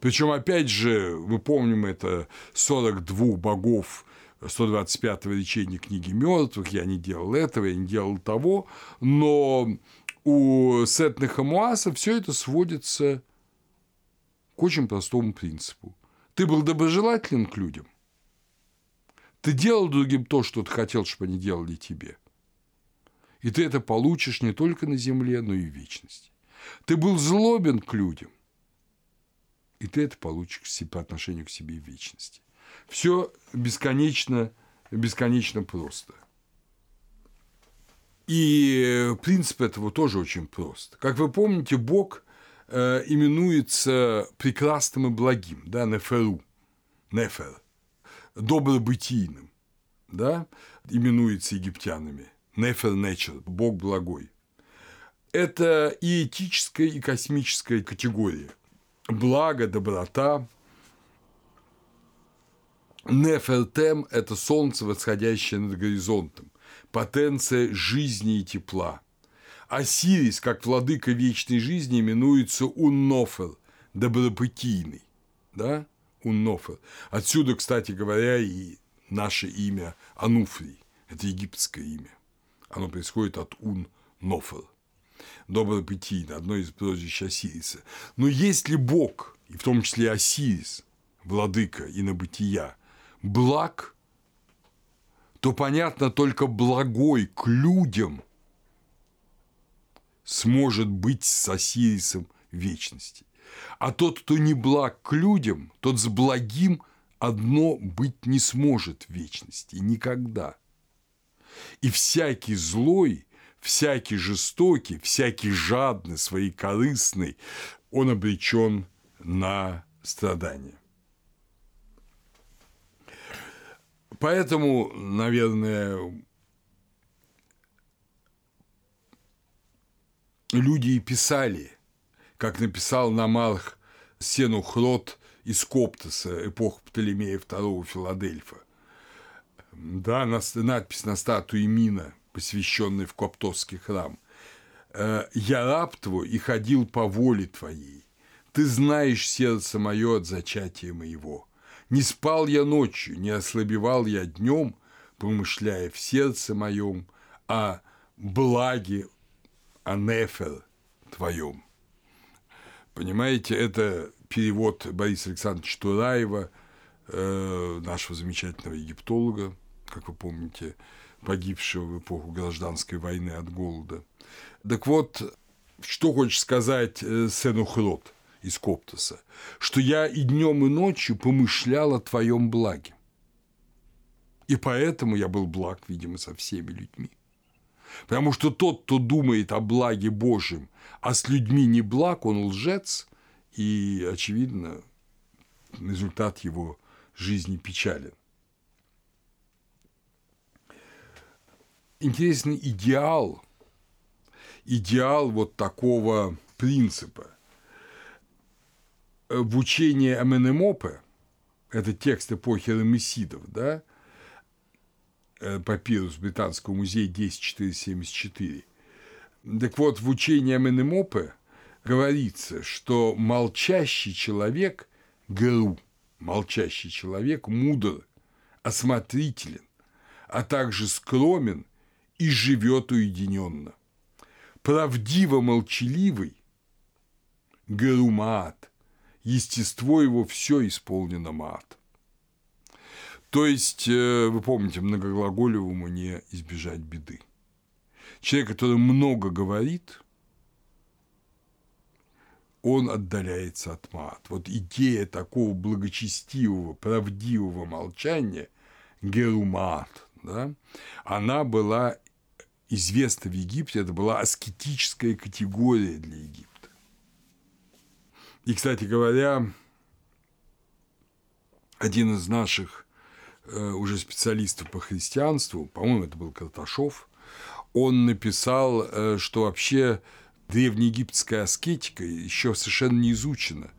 Причем, опять же, мы помним это 42 богов 125-го речения книги мертвых, я не делал этого, я не делал того, но у Сетных Амуаса все это сводится к очень простому принципу. Ты был доброжелателен к людям, ты делал другим то, что ты хотел, чтобы они делали тебе – и ты это получишь не только на земле, но и в вечности. Ты был злобен к людям, и ты это получишь по отношению к себе в вечности. Все бесконечно, бесконечно просто. И принцип этого тоже очень прост. Как вы помните, Бог э, именуется прекрасным и благим, да, неферу, нефер, добробытийным, да, именуется египтянами – Нефер Nature, Бог благой. Это и этическая, и космическая категория. Благо, доброта. Нефертем – это солнце, восходящее над горизонтом, потенция жизни и тепла. Осирис, как владыка вечной жизни, именуется Уннофер, добропытийный. Да? Уннофер. Отсюда, кстати говоря, и наше имя Ануфрий. Это египетское имя. Оно происходит от ун нофер. Доброе питийно, одно из прозвищ Осириса. Но есть ли Бог, и в том числе Осирис, владыка и на бытия, благ, то понятно только благой к людям сможет быть с Осирисом вечности. А тот, кто не благ к людям, тот с благим одно быть не сможет в вечности никогда. И всякий злой, всякий жестокий, всякий жадный, своей корыстный, он обречен на страдания. Поэтому, наверное, люди и писали, как написал Намарх Сенухрот из Коптоса, эпох Птолемея II Филадельфа. Да, надпись на статуе Мина, посвященной в Коптосский храм. «Э, «Я раб твой и ходил по воле твоей. Ты знаешь сердце мое от зачатия моего. Не спал я ночью, не ослабевал я днем, помышляя в сердце моем о благе, о нефер твоем. Понимаете, это перевод Бориса Александровича Тураева, э, нашего замечательного египтолога, как вы помните, погибшего в эпоху гражданской войны от голода. Так вот, что хочет сказать э, Сенухрот? из Коптоса, что я и днем, и ночью помышлял о твоем благе. И поэтому я был благ, видимо, со всеми людьми. Потому что тот, кто думает о благе Божьем, а с людьми не благ, он лжец, и, очевидно, результат его жизни печален. Интересный идеал, идеал вот такого принципа – Э, в учении Аменемопа, это текст эпохи Рамесидов, да, э, папирус Британского музея 10474. Так вот, в учении Аменемопа говорится, что молчащий человек, Гру, молчащий человек, мудр, осмотрителен, а также скромен и живет уединенно. Правдиво молчаливый, Гарумаат – естество его все исполнено мат. То есть, э, вы помните, многоглаголевому не избежать беды. Человек, который много говорит, он отдаляется от мат. Вот идея такого благочестивого, правдивого молчания, герумат, да, она была известна в Египте, это была аскетическая категория для Египта. И, кстати говоря, один из наших э, уже специалистов по христианству, по-моему, это был Карташов, он написал, э, что вообще древнеегипетская аскетика еще совершенно не изучена.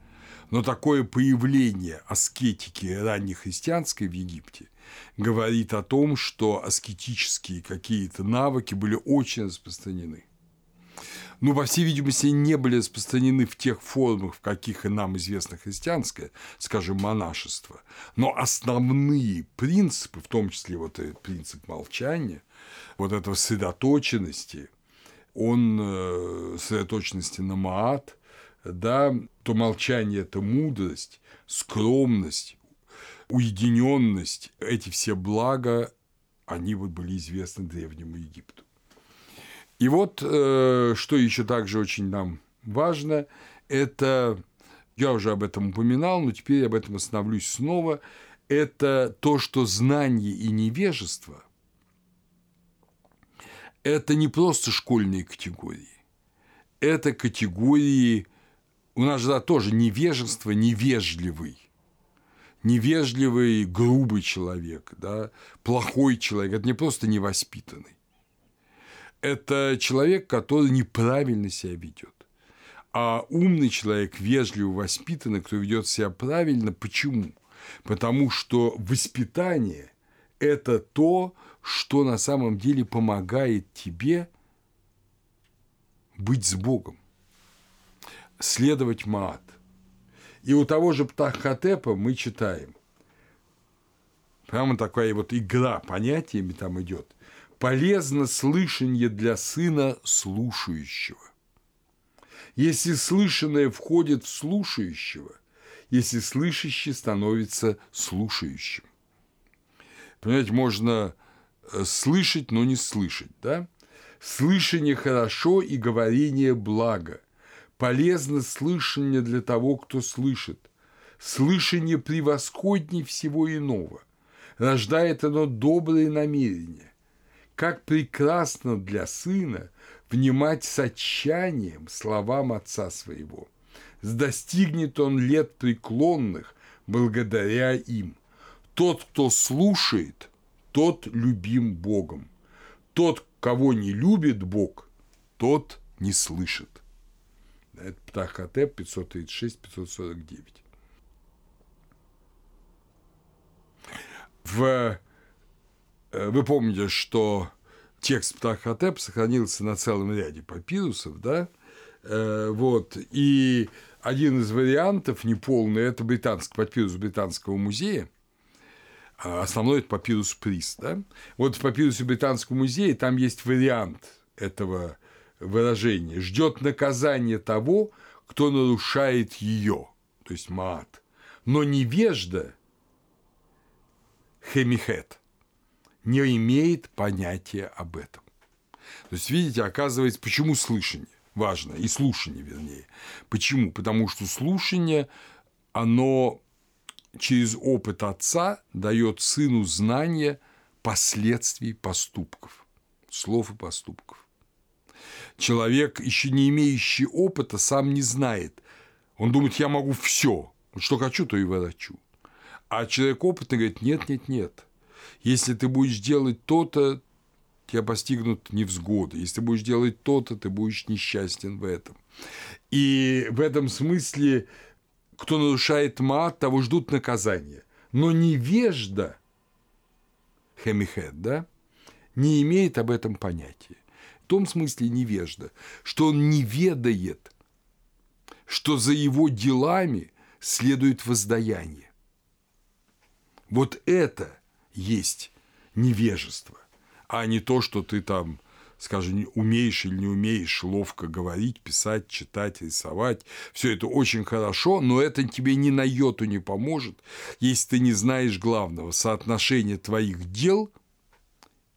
Но такое появление аскетики раннехристианской в Египте говорит о том, что аскетические какие-то навыки были очень распространены ну, по всей видимости, не были распространены в тех формах, в каких и нам известно христианское, скажем, монашество. Но основные принципы, в том числе вот этот принцип молчания, вот этого сосредоточенности, он э, сосредоточенности на маат, да, то молчание – это мудрость, скромность, уединенность, эти все блага, они вот были известны Древнему Египту. И вот э, что еще также очень нам важно, это, я уже об этом упоминал, но теперь об этом остановлюсь снова, это то, что знание и невежество – это не просто школьные категории, это категории, у нас же да, тоже невежество, невежливый, невежливый, грубый человек, да, плохой человек, это не просто невоспитанный это человек, который неправильно себя ведет. А умный человек, вежливо воспитанный, кто ведет себя правильно, почему? Потому что воспитание – это то, что на самом деле помогает тебе быть с Богом, следовать Маат. И у того же Птаххотепа мы читаем. Прямо такая вот игра понятиями там идет полезно слышание для сына слушающего. Если слышанное входит в слушающего если слышащий становится слушающим. Понимаете, можно э, слышать, но не слышать, да? Слышание хорошо и говорение благо. Полезно слышание для того, кто слышит. Слышание превосходней всего иного. Рождает оно добрые намерения. Как прекрасно для сына внимать с отчаянием словам отца своего. Достигнет он лет преклонных благодаря им. Тот, кто слушает, тот любим Богом. Тот, кого не любит Бог, тот не слышит. Это Птахотеп 536-549. В... Э, вы помните, что текст Птахотеп сохранился на целом ряде папирусов, да? Э, вот. И один из вариантов неполный – это британский папирус Британского музея, а основной – это папирус Приз. Да? Вот в папирусе Британского музея там есть вариант этого выражения. Ждет наказание того, кто нарушает ее, то есть мат. Но невежда, хемихет, не имеет понятия об этом. То есть, видите, оказывается, почему слышание важно, и слушание, вернее. Почему? Потому что слушание, оно через опыт отца дает сыну знание последствий поступков, слов и поступков. Человек, еще не имеющий опыта, сам не знает. Он думает, я могу все, что хочу, то и ворочу. А человек опытный говорит, нет, нет, нет. Если ты будешь делать то-то, тебя постигнут невзгоды. Если ты будешь делать то-то, ты будешь несчастен в этом. И в этом смысле кто нарушает мат, того ждут наказания. Но невежда, хемихет, да, не имеет об этом понятия. Том смысле невежда, что он не ведает, что за его делами следует воздаяние. Вот это есть невежество, а не то, что ты там скажем, умеешь или не умеешь ловко говорить, писать, читать, рисовать. Все это очень хорошо, но это тебе ни на йоту не поможет, если ты не знаешь главного – соотношения твоих дел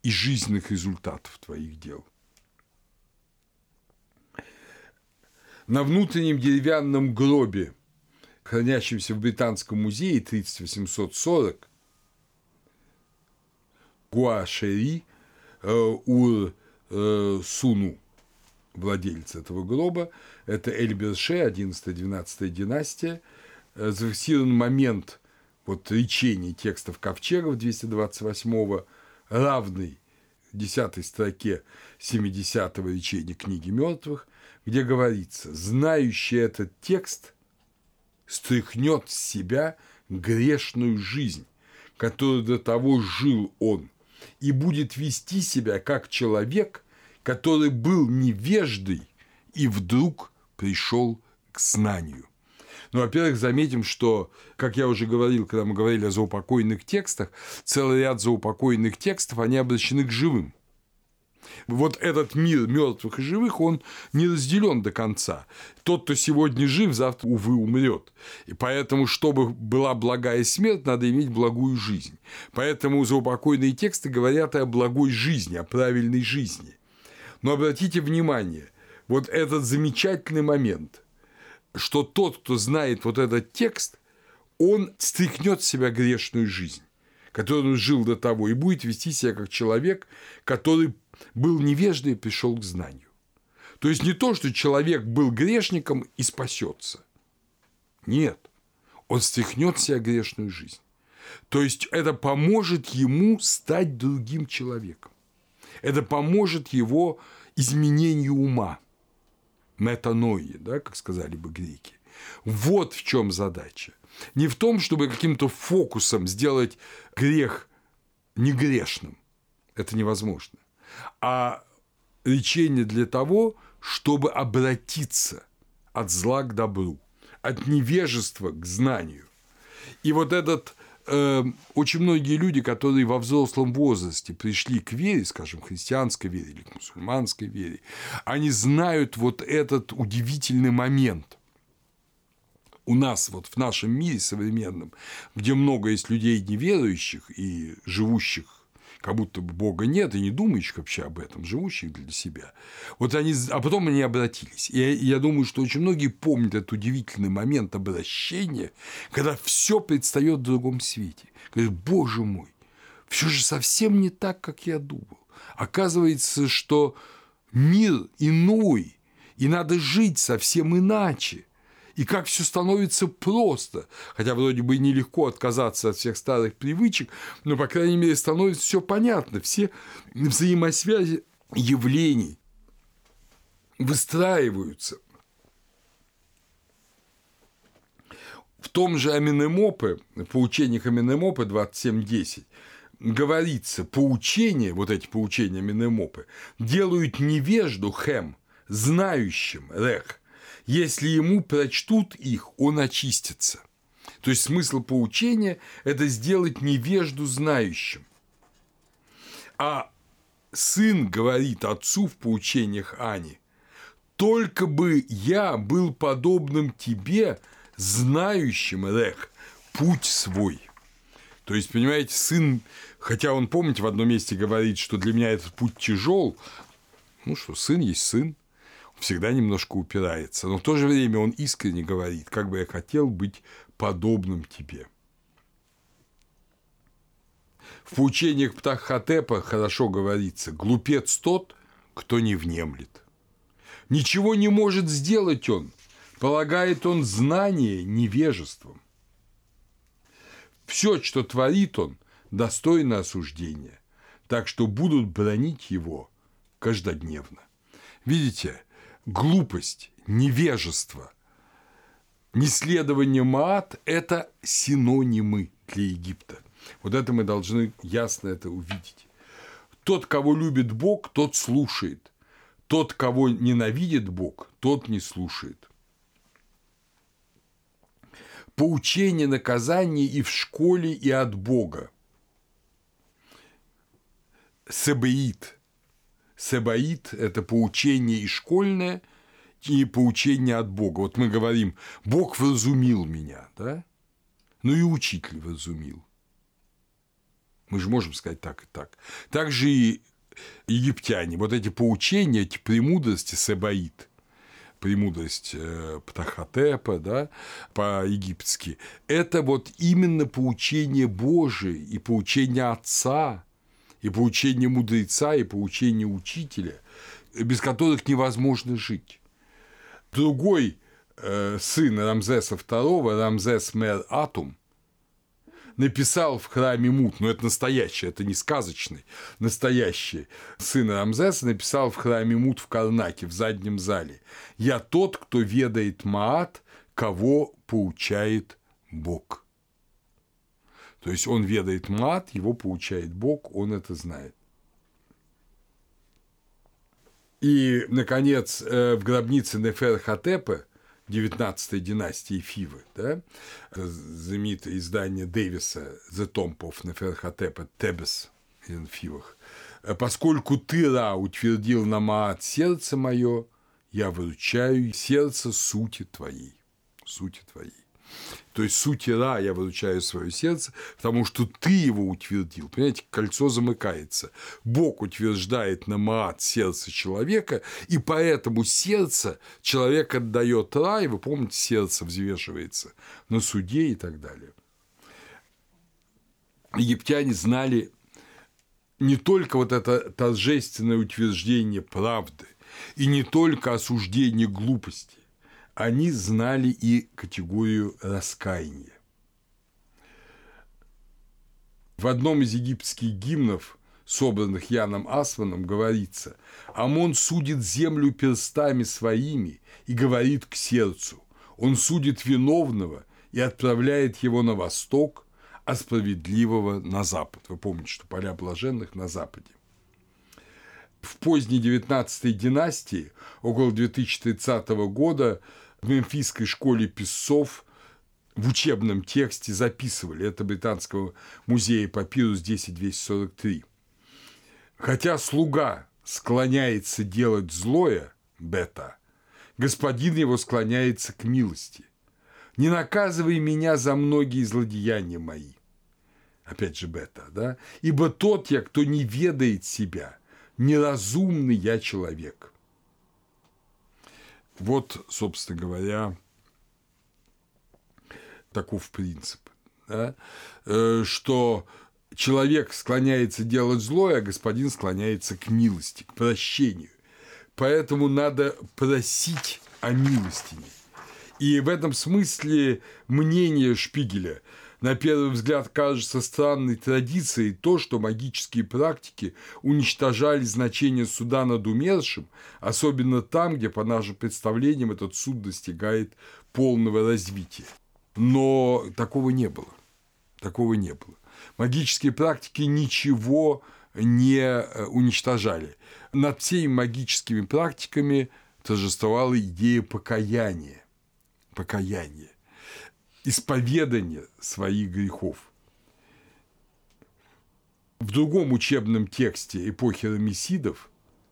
и жизненных результатов твоих дел. На внутреннем деревянном гробе, хранящемся в Британском музее 3840, Гуашери э, Ур э, Суну, владелец этого гроба, это Эльберше, 11-12 династия, э, зафиксирован момент вот речения текстов ковчегов 228-го, равный 10 строке 70-го речения книги мертвых, где говорится, знающий этот текст стряхнет с себя грешную жизнь, которую до того жил он – и будет вести себя как человек, который был невеждой и вдруг пришел к знанию. Ну, во-первых, заметим, что, как я уже говорил, когда мы говорили о заупокойных текстах, целый ряд заупокойных текстов, они обращены к живым. Вот этот мир мертвых и живых, он не разделен до конца. Тот, кто сегодня жив, завтра, увы, умрет. И поэтому, чтобы была благая смерть, надо иметь благую жизнь. Поэтому заупокойные тексты говорят о благой жизни, о правильной жизни. Но обратите внимание, вот этот замечательный момент, что тот, кто знает вот этот текст, он стряхнет с себя грешную жизнь которую он жил до того, и будет вести себя как человек, который был невеждой и пришел к знанию. То есть не то, что человек был грешником и спасется. Нет, он стряхнет себя грешную жизнь. То есть это поможет ему стать другим человеком. Это поможет его изменению ума. Метанои, да, как сказали бы греки. Вот в чем задача. Не в том, чтобы каким-то фокусом сделать грех негрешным. Это невозможно а лечение для того, чтобы обратиться от зла к добру, от невежества к знанию. И вот этот э, очень многие люди, которые во взрослом возрасте пришли к вере, скажем, христианской вере или к мусульманской вере, они знают вот этот удивительный момент. у нас вот в нашем мире современном, где много есть людей неверующих и живущих как будто бы Бога нет, и не думающих вообще об этом, живущих для себя. Вот они, а потом они обратились. И я думаю, что очень многие помнят этот удивительный момент обращения, когда все предстает в другом свете. Говорят, Боже мой, все же совсем не так, как я думал. Оказывается, что мир иной, и надо жить совсем иначе и как все становится просто. Хотя вроде бы нелегко отказаться от всех старых привычек, но, по крайней мере, становится все понятно. Все взаимосвязи явлений выстраиваются. В том же Аминемопе, по учениях Аминемопе 27.10, говорится, поучения, вот эти поучения Аминемопе, делают невежду хем, знающим рех, если ему прочтут их, он очистится. То есть смысл поучения – это сделать невежду знающим. А сын говорит отцу в поучениях Ани, «Только бы я был подобным тебе, знающим, Рех, путь свой». То есть, понимаете, сын, хотя он, помните, в одном месте говорит, что для меня этот путь тяжел, ну что, сын есть сын, всегда немножко упирается, но в то же время он искренне говорит, как бы я хотел быть подобным тебе. В поучениях Птаххотепа хорошо говорится «глупец тот, кто не внемлет». Ничего не может сделать он, полагает он знание невежеством. Все, что творит он, достойно осуждения, так что будут бронить его каждодневно. Видите, глупость, невежество, неследование Маат – это синонимы для Египта. Вот это мы должны ясно это увидеть. Тот, кого любит Бог, тот слушает. Тот, кого ненавидит Бог, тот не слушает. Поучение, наказание и в школе, и от Бога. Себеит – Себаит – это поучение и школьное, и поучение от Бога. Вот мы говорим, Бог вразумил меня, да? Ну и учитель вразумил. Мы же можем сказать так и так. Также и египтяне, вот эти поучения, эти премудрости Себаит, премудрость э, Птахотепа, да, по-египетски, это вот именно поучение Божие и поучение Отца – и поучение мудреца, и поучение учителя, без которых невозможно жить. Другой э, сын Рамзеса II, Рамзес Мер Атум, написал в храме Мут, но это настоящий, это не сказочный, настоящий сын Рамзеса написал в храме Мут в Карнаке, в заднем зале. «Я тот, кто ведает Маат, кого поучает Бог». То есть он ведает мат, его получает Бог, он это знает. И, наконец, э, в гробнице Нефер-Хатепа 19 династии Фивы, да, знаменитое издание Дэвиса «The Tomb of Neferhotep Тебес» в Фивах. «Поскольку ты, Ра, утвердил на Маат сердце мое, я выручаю сердце сути твоей». Сути твоей. То есть суть Ира я выручаю свое сердце, потому что ты его утвердил. Понимаете, кольцо замыкается. Бог утверждает на Маат сердце человека, и поэтому сердце человек отдает Ра, и вы помните, сердце взвешивается на суде и так далее. Египтяне знали не только вот это торжественное утверждение правды, и не только осуждение глупости, они знали и категорию раскаяния. В одном из египетских гимнов, собранных Яном Асваном, говорится «Амон судит землю перстами своими и говорит к сердцу. Он судит виновного и отправляет его на восток, а справедливого на запад». Вы помните, что поля блаженных на западе в поздней 19 династии, около 2030 года, в Мемфисской школе писцов в учебном тексте записывали. Это Британского музея Папирус 10243. Хотя слуга склоняется делать злое, бета, господин его склоняется к милости. Не наказывай меня за многие злодеяния мои. Опять же бета, да? Ибо тот я, кто не ведает себя, неразумный я человек. Вот, собственно говоря, таков принцип, да? Э, что человек склоняется делать злое, а господин склоняется к милости, к прощению. Поэтому надо просить о милостине. И в этом смысле мнение Шпигеля на первый взгляд кажется странной традицией то, что магические практики уничтожали значение суда над умершим, особенно там, где, по нашим представлениям, этот суд достигает полного развития. Но такого не было. Такого не было. Магические практики ничего не э, уничтожали. Над всеми магическими практиками торжествовала идея покаяния. Покаяния. Исповедание своих грехов. В другом учебном тексте эпохи рамесидов,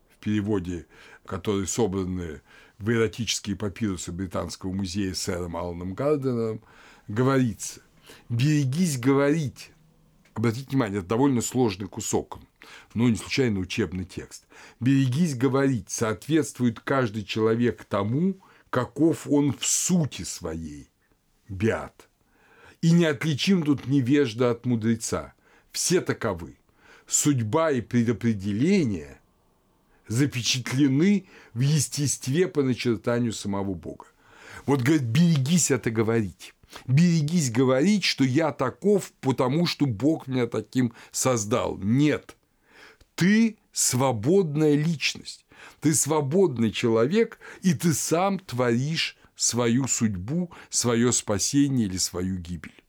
в переводе, который собраны в эротические папирусы Британского музея сэром Алланом Гарденером, говорится «Берегись говорить, Обратите внимание, это довольно сложный кусок, но не случайно учебный текст. «Берегись говорить, соответствует каждый человек тому, каков он в сути своей». Биат. И неотличим тут невежда от мудреца. Все таковы. Судьба и предопределение запечатлены в естестве по начертанию самого Бога. Вот, говорит, берегись это говорить. Берегись говорить, что я таков, потому что Бог меня таким создал. Нет. Ты свободная личность. Ты свободный человек, и ты сам творишь свою судьбу, свое спасение или свою гибель.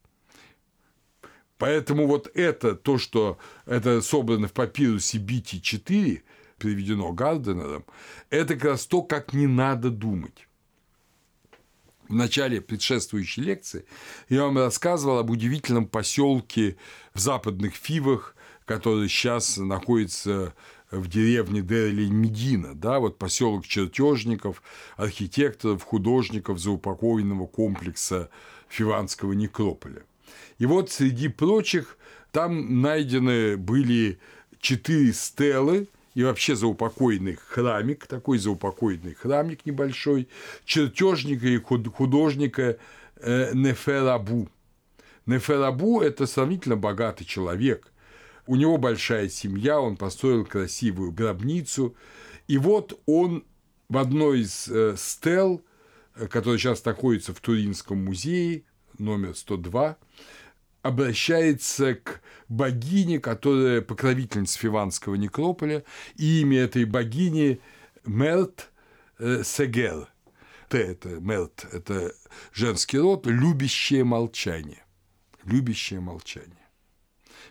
Поэтому вот это, то, что это собрано в папирусе BT4, переведено Гарденером, это как раз то, как не надо думать в начале предшествующей лекции я вам рассказывал об удивительном поселке в западных Фивах, который сейчас находится в деревне Дерли-Медина, да, вот поселок чертежников, архитекторов, художников заупокойного комплекса Фиванского некрополя. И вот среди прочих там найдены были четыре стелы – и вообще заупокойный храмик, такой заупокойный храмик небольшой, чертежника и художника э, Неферабу. Неферабу – это сравнительно богатый человек. У него большая семья, он построил красивую гробницу. И вот он в одной из э, стел, э, которая сейчас находится в Туринском музее, номер 102, обращается к богине, которая покровительница Фиванского некрополя, и имя этой богини Мерт э, Сегер. Т – это Мерт, это женский род, любящее молчание. Любящее молчание.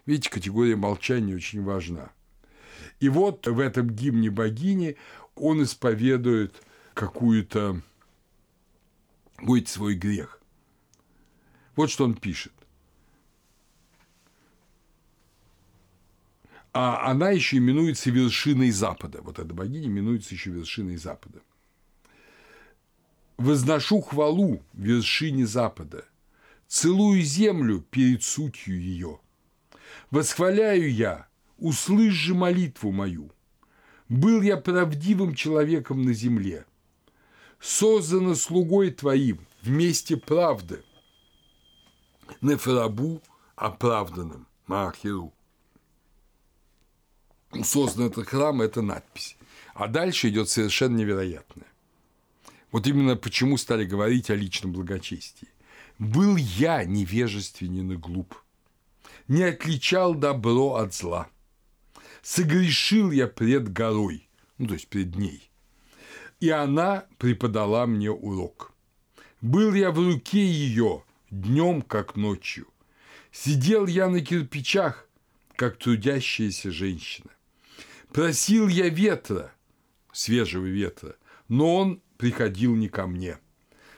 Видите, категория молчания очень важна. И вот в этом гимне богини он исповедует какую-то какой свой грех. Вот что он пишет. а она еще именуется вершиной Запада. Вот эта богиня именуется еще вершиной Запада. Возношу хвалу вершине Запада, целую землю перед сутью ее. Восхваляю я, услышь же молитву мою. Был я правдивым человеком на земле, создано слугой твоим вместе правды, Нефрабу оправданным, Маахиру создан этот храм, это надпись. А дальше идет совершенно невероятное. Вот именно почему стали говорить о личном благочестии. Был я невежественен и глуп, не отличал добро от зла. Согрешил я пред горой, ну, то есть пред ней, и она преподала мне урок. Был я в руке ее днем, как ночью. Сидел я на кирпичах, как трудящаяся женщина. Просил я ветра, свежего ветра, но он приходил не ко мне.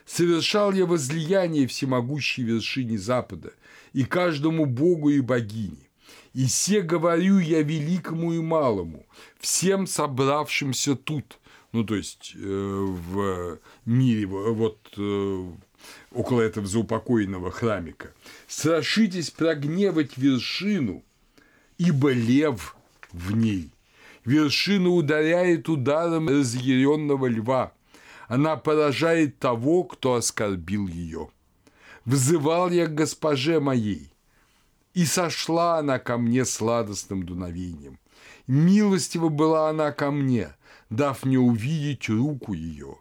Совершал я возлияние всемогущей вершине Запада и каждому богу и богине. И все говорю я великому и малому, всем собравшимся тут, ну, то есть э, в мире, вот э, около этого заупокоенного храмика. «Страшитесь прогневать вершину, ибо лев в ней. Вершина ударяет ударом разъяренного льва. Она поражает того, кто оскорбил ее. Взывал я к госпоже моей, и сошла она ко мне сладостным дуновением. Милостива была она ко мне, дав мне увидеть руку ее.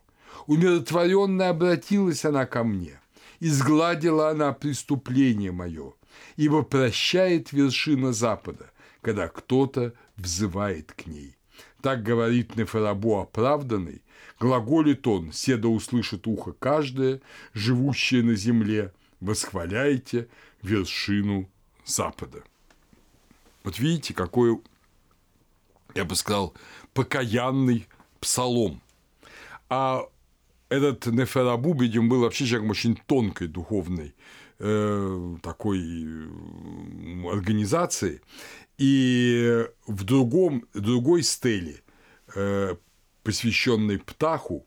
Умиротворенно обратилась она ко мне, и сгладила она преступление мое, ибо прощает вершина Запада, когда кто-то взывает к ней. Так говорит Нефарабу оправданный, глаголит он, седа услышит ухо каждое, живущее на земле, восхваляйте вершину Запада. Вот видите, какой, я бы сказал, покаянный псалом. А этот Неферабу, видимо, был вообще человеком очень тонкой духовной э, такой организации. И в другом, другой стеле, э, посвященной Птаху,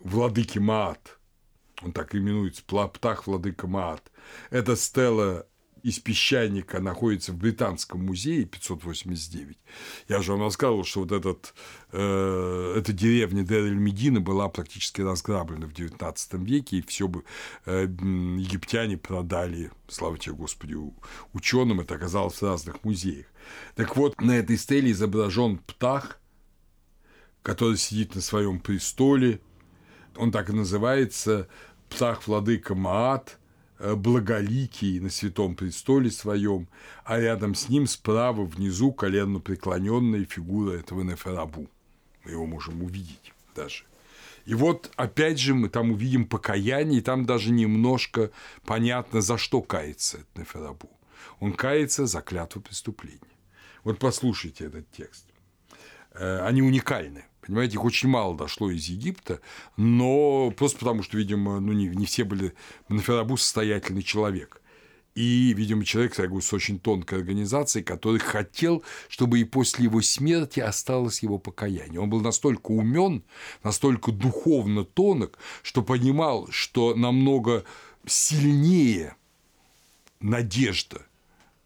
владыке Маат, он так именуется, Птах владыка Маат, эта стела из песчаника находится в Британском музее 589. Я же вам рассказывал, что вот этот, э, эта деревня Дер-эль-Медина была практически разграблена в XIX веке, и все бы э, египтяне продали, слава тебе Господи, ученым, это оказалось в разных музеях. Так вот, на этой стеле изображен птах, который сидит на своем престоле, он так и называется, птах владыка Маат – Э, благоликий на святом престоле своем, а рядом с ним справа внизу коленно преклоненная фигура этого Неферабу. Мы его можем увидеть даже. И вот, опять же, мы там увидим покаяние, и там даже немножко понятно, за что кается этот Неферабу. Он кается за клятву преступления. Вот послушайте этот текст. Э, они уникальны. Понимаете, их очень мало дошло из Египта, но просто потому, что, видимо, ну, не, не все были... Наферабу состоятельный человек. И, видимо, человек, я говорю, с очень тонкой организацией, который хотел, чтобы и после его смерти осталось его покаяние. Он был настолько умен, настолько духовно тонок, что понимал, что намного сильнее надежда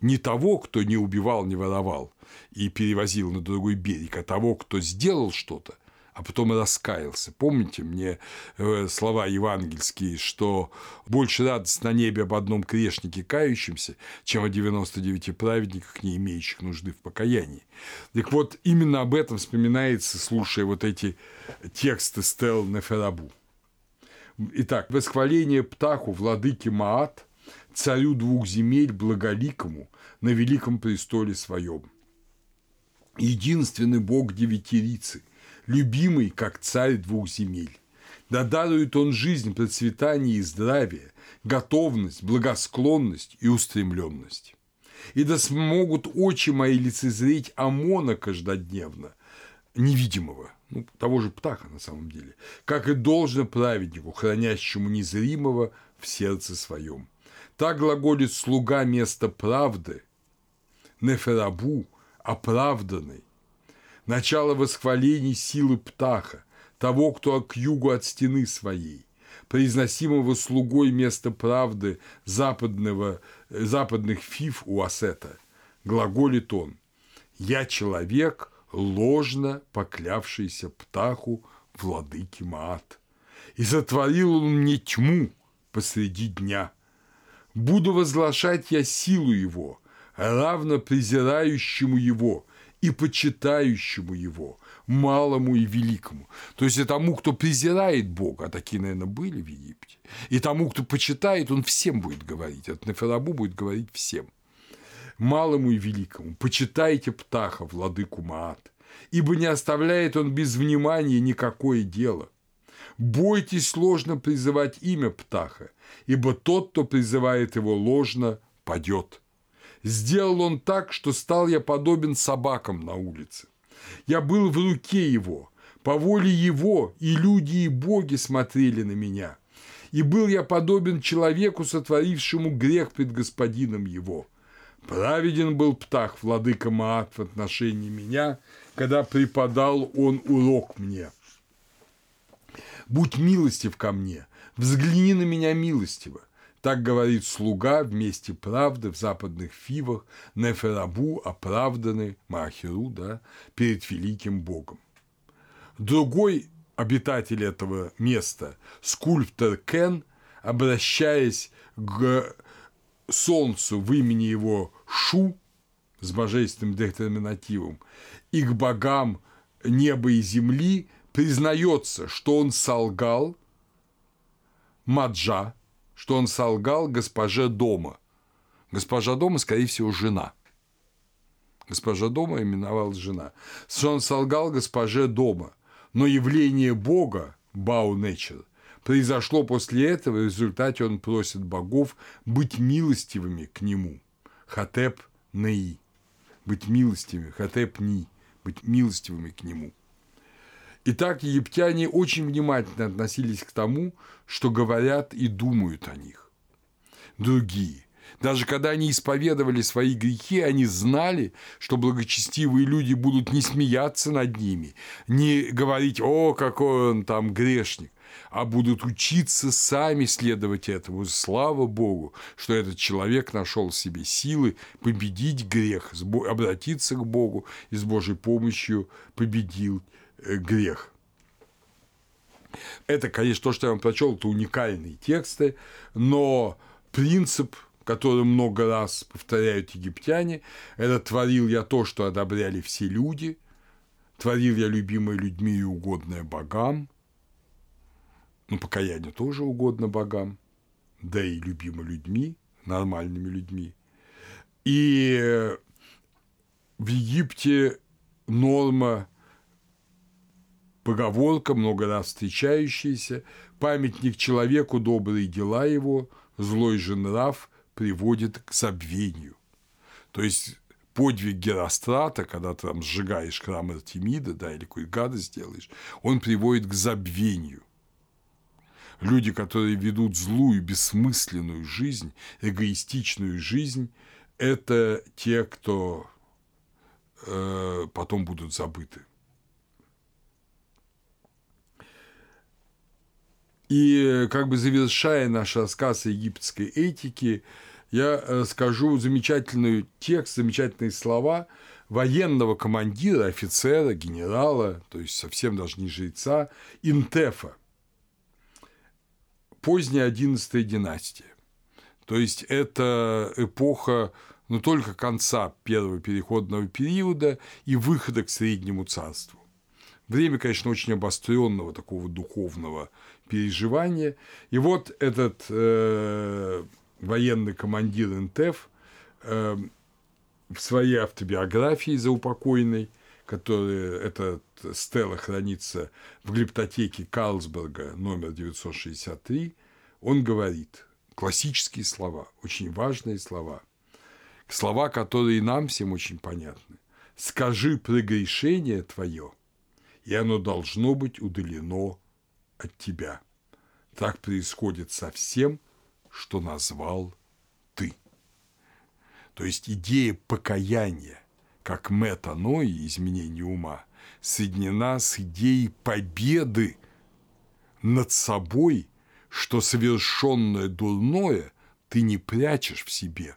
не того, кто не убивал, не воровал, и перевозил на другой берег, а того, кто сделал что-то, а потом раскаялся. Помните мне э, слова евангельские, что больше радость на небе об одном грешнике кающемся, чем о 99 праведниках, не имеющих нужды в покаянии. Так вот, именно об этом вспоминается, слушая вот эти тексты Стел Неферабу. Итак, восхваление Птаху, владыке Маат, царю двух земель, благоликому, на великом престоле своем – единственный бог девятирицы, любимый, как царь двух земель. Да дарует он жизнь, процветание и здравие, готовность, благосклонность и устремленность. И да смогут очи мои лицезреть ОМОНа каждодневно, невидимого, ну, того же птаха на самом деле, как и должно праведнику, хранящему незримого в сердце своем. Так глаголит слуга места правды, Неферабу, оправданный. Начало восхвалений силы птаха, того, кто к югу от стены своей, произносимого слугой места правды западного, западных фиф у Асета, глаголит он «Я человек, ложно поклявшийся птаху владыки Маат, и затворил он мне тьму посреди дня. Буду возглашать я силу его, равно презирающему его и почитающему его, малому и великому. То есть и тому, кто презирает Бога, а такие, наверное, были в Египте, и тому, кто почитает, он всем будет говорить. От Неферабу будет говорить всем. Малому и великому, почитайте птаха, владыку Маат, ибо не оставляет он без внимания никакое дело. Бойтесь ложно призывать имя птаха, ибо тот, кто призывает его ложно, падет. Сделал он так, что стал я подобен собакам на улице. Я был в руке его, по воле его и люди, и боги смотрели на меня. И был я подобен человеку, сотворившему грех пред господином его. Праведен был птах, владыка Маат, в отношении меня, когда преподал он урок мне. Будь милостив ко мне, взгляни на меня милостиво. Так говорит слуга вместе правды в западных фивах, Неферабу оправданы, Маахиру, да, перед великим Богом. Другой обитатель этого места, скульптор Кен, обращаясь к солнцу в имени его Шу с божественным детерминативом и к богам неба и земли, признается, что он солгал Маджа, что он солгал госпоже дома. Госпожа дома, скорее всего, жена. Госпожа дома именовалась жена. Что он солгал госпоже дома. Но явление Бога, Бау Нечер, произошло после этого, и в результате он просит богов быть милостивыми к нему. Хатеп Неи. Быть милостивыми. Хатеп Ни. Быть милостивыми к нему. Итак, египтяне очень внимательно относились к тому, что говорят и думают о них. Другие. Даже когда они исповедовали свои грехи, они знали, что благочестивые люди будут не смеяться над ними, не говорить «О, какой он там грешник», а будут учиться сами следовать этому. Слава Богу, что этот человек нашел в себе силы победить грех, обратиться к Богу и с Божьей помощью победил грех. Это, конечно, то, что я вам прочел, это уникальные тексты, но принцип, который много раз повторяют египтяне, это творил я то, что одобряли все люди, творил я любимые людьми и угодное богам, ну, покаяние тоже угодно богам, да и любимы людьми, нормальными людьми. И в Египте норма Поговорка, много раз встречающаяся, памятник человеку, добрые дела его, злой же нрав приводит к забвению. То есть подвиг Герострата, когда ты там сжигаешь храм Артемида, да, или какую-то гадость делаешь, он приводит к забвению. Люди, которые ведут злую, бессмысленную жизнь, эгоистичную жизнь, это те, кто э, потом будут забыты. И как бы завершая наш рассказ о египетской этике, я э, скажу замечательный текст, замечательные слова военного командира, офицера, генерала, то есть совсем даже не жреца, Интефа, поздняя 11 династия. То есть это эпоха ну, только конца первого переходного периода и выхода к Среднему царству. Время, конечно, очень обостренного такого духовного переживания. И вот этот э, военный командир НТФ э, в своей автобиографии заупокойной, которая, эта стела хранится в глиптотеке Карлсберга номер 963, он говорит классические слова, очень важные слова, слова, которые нам всем очень понятны. «Скажи прегрешение твое, и оно должно быть удалено от тебя. Так происходит со всем, что назвал ты. То есть идея покаяния, как метанои, изменение ума, соединена с идеей победы над собой, что совершенное дурное ты не прячешь в себе,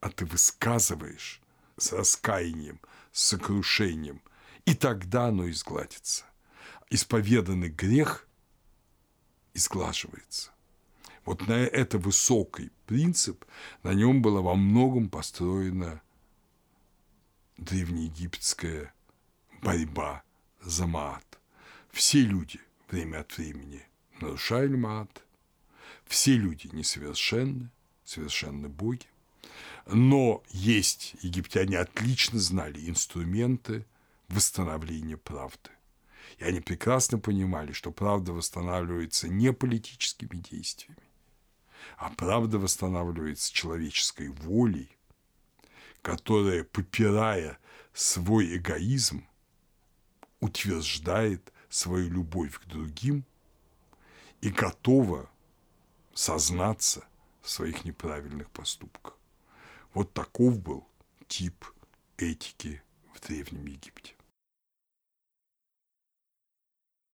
а ты высказываешь с раскаянием, с сокрушением, и тогда оно изгладится. Исповеданный грех изглаживается. Вот на это высокий принцип, на нем была во многом построена древнеегипетская борьба за маат. Все люди время от времени нарушали маат, все люди несовершенны, совершенны боги, но есть, египтяне отлично знали инструменты восстановления правды. И они прекрасно понимали, что правда восстанавливается не политическими действиями, а правда восстанавливается человеческой волей, которая, попирая свой эгоизм, утверждает свою любовь к другим и готова сознаться в своих неправильных поступках. Вот таков был тип этики в Древнем Египте.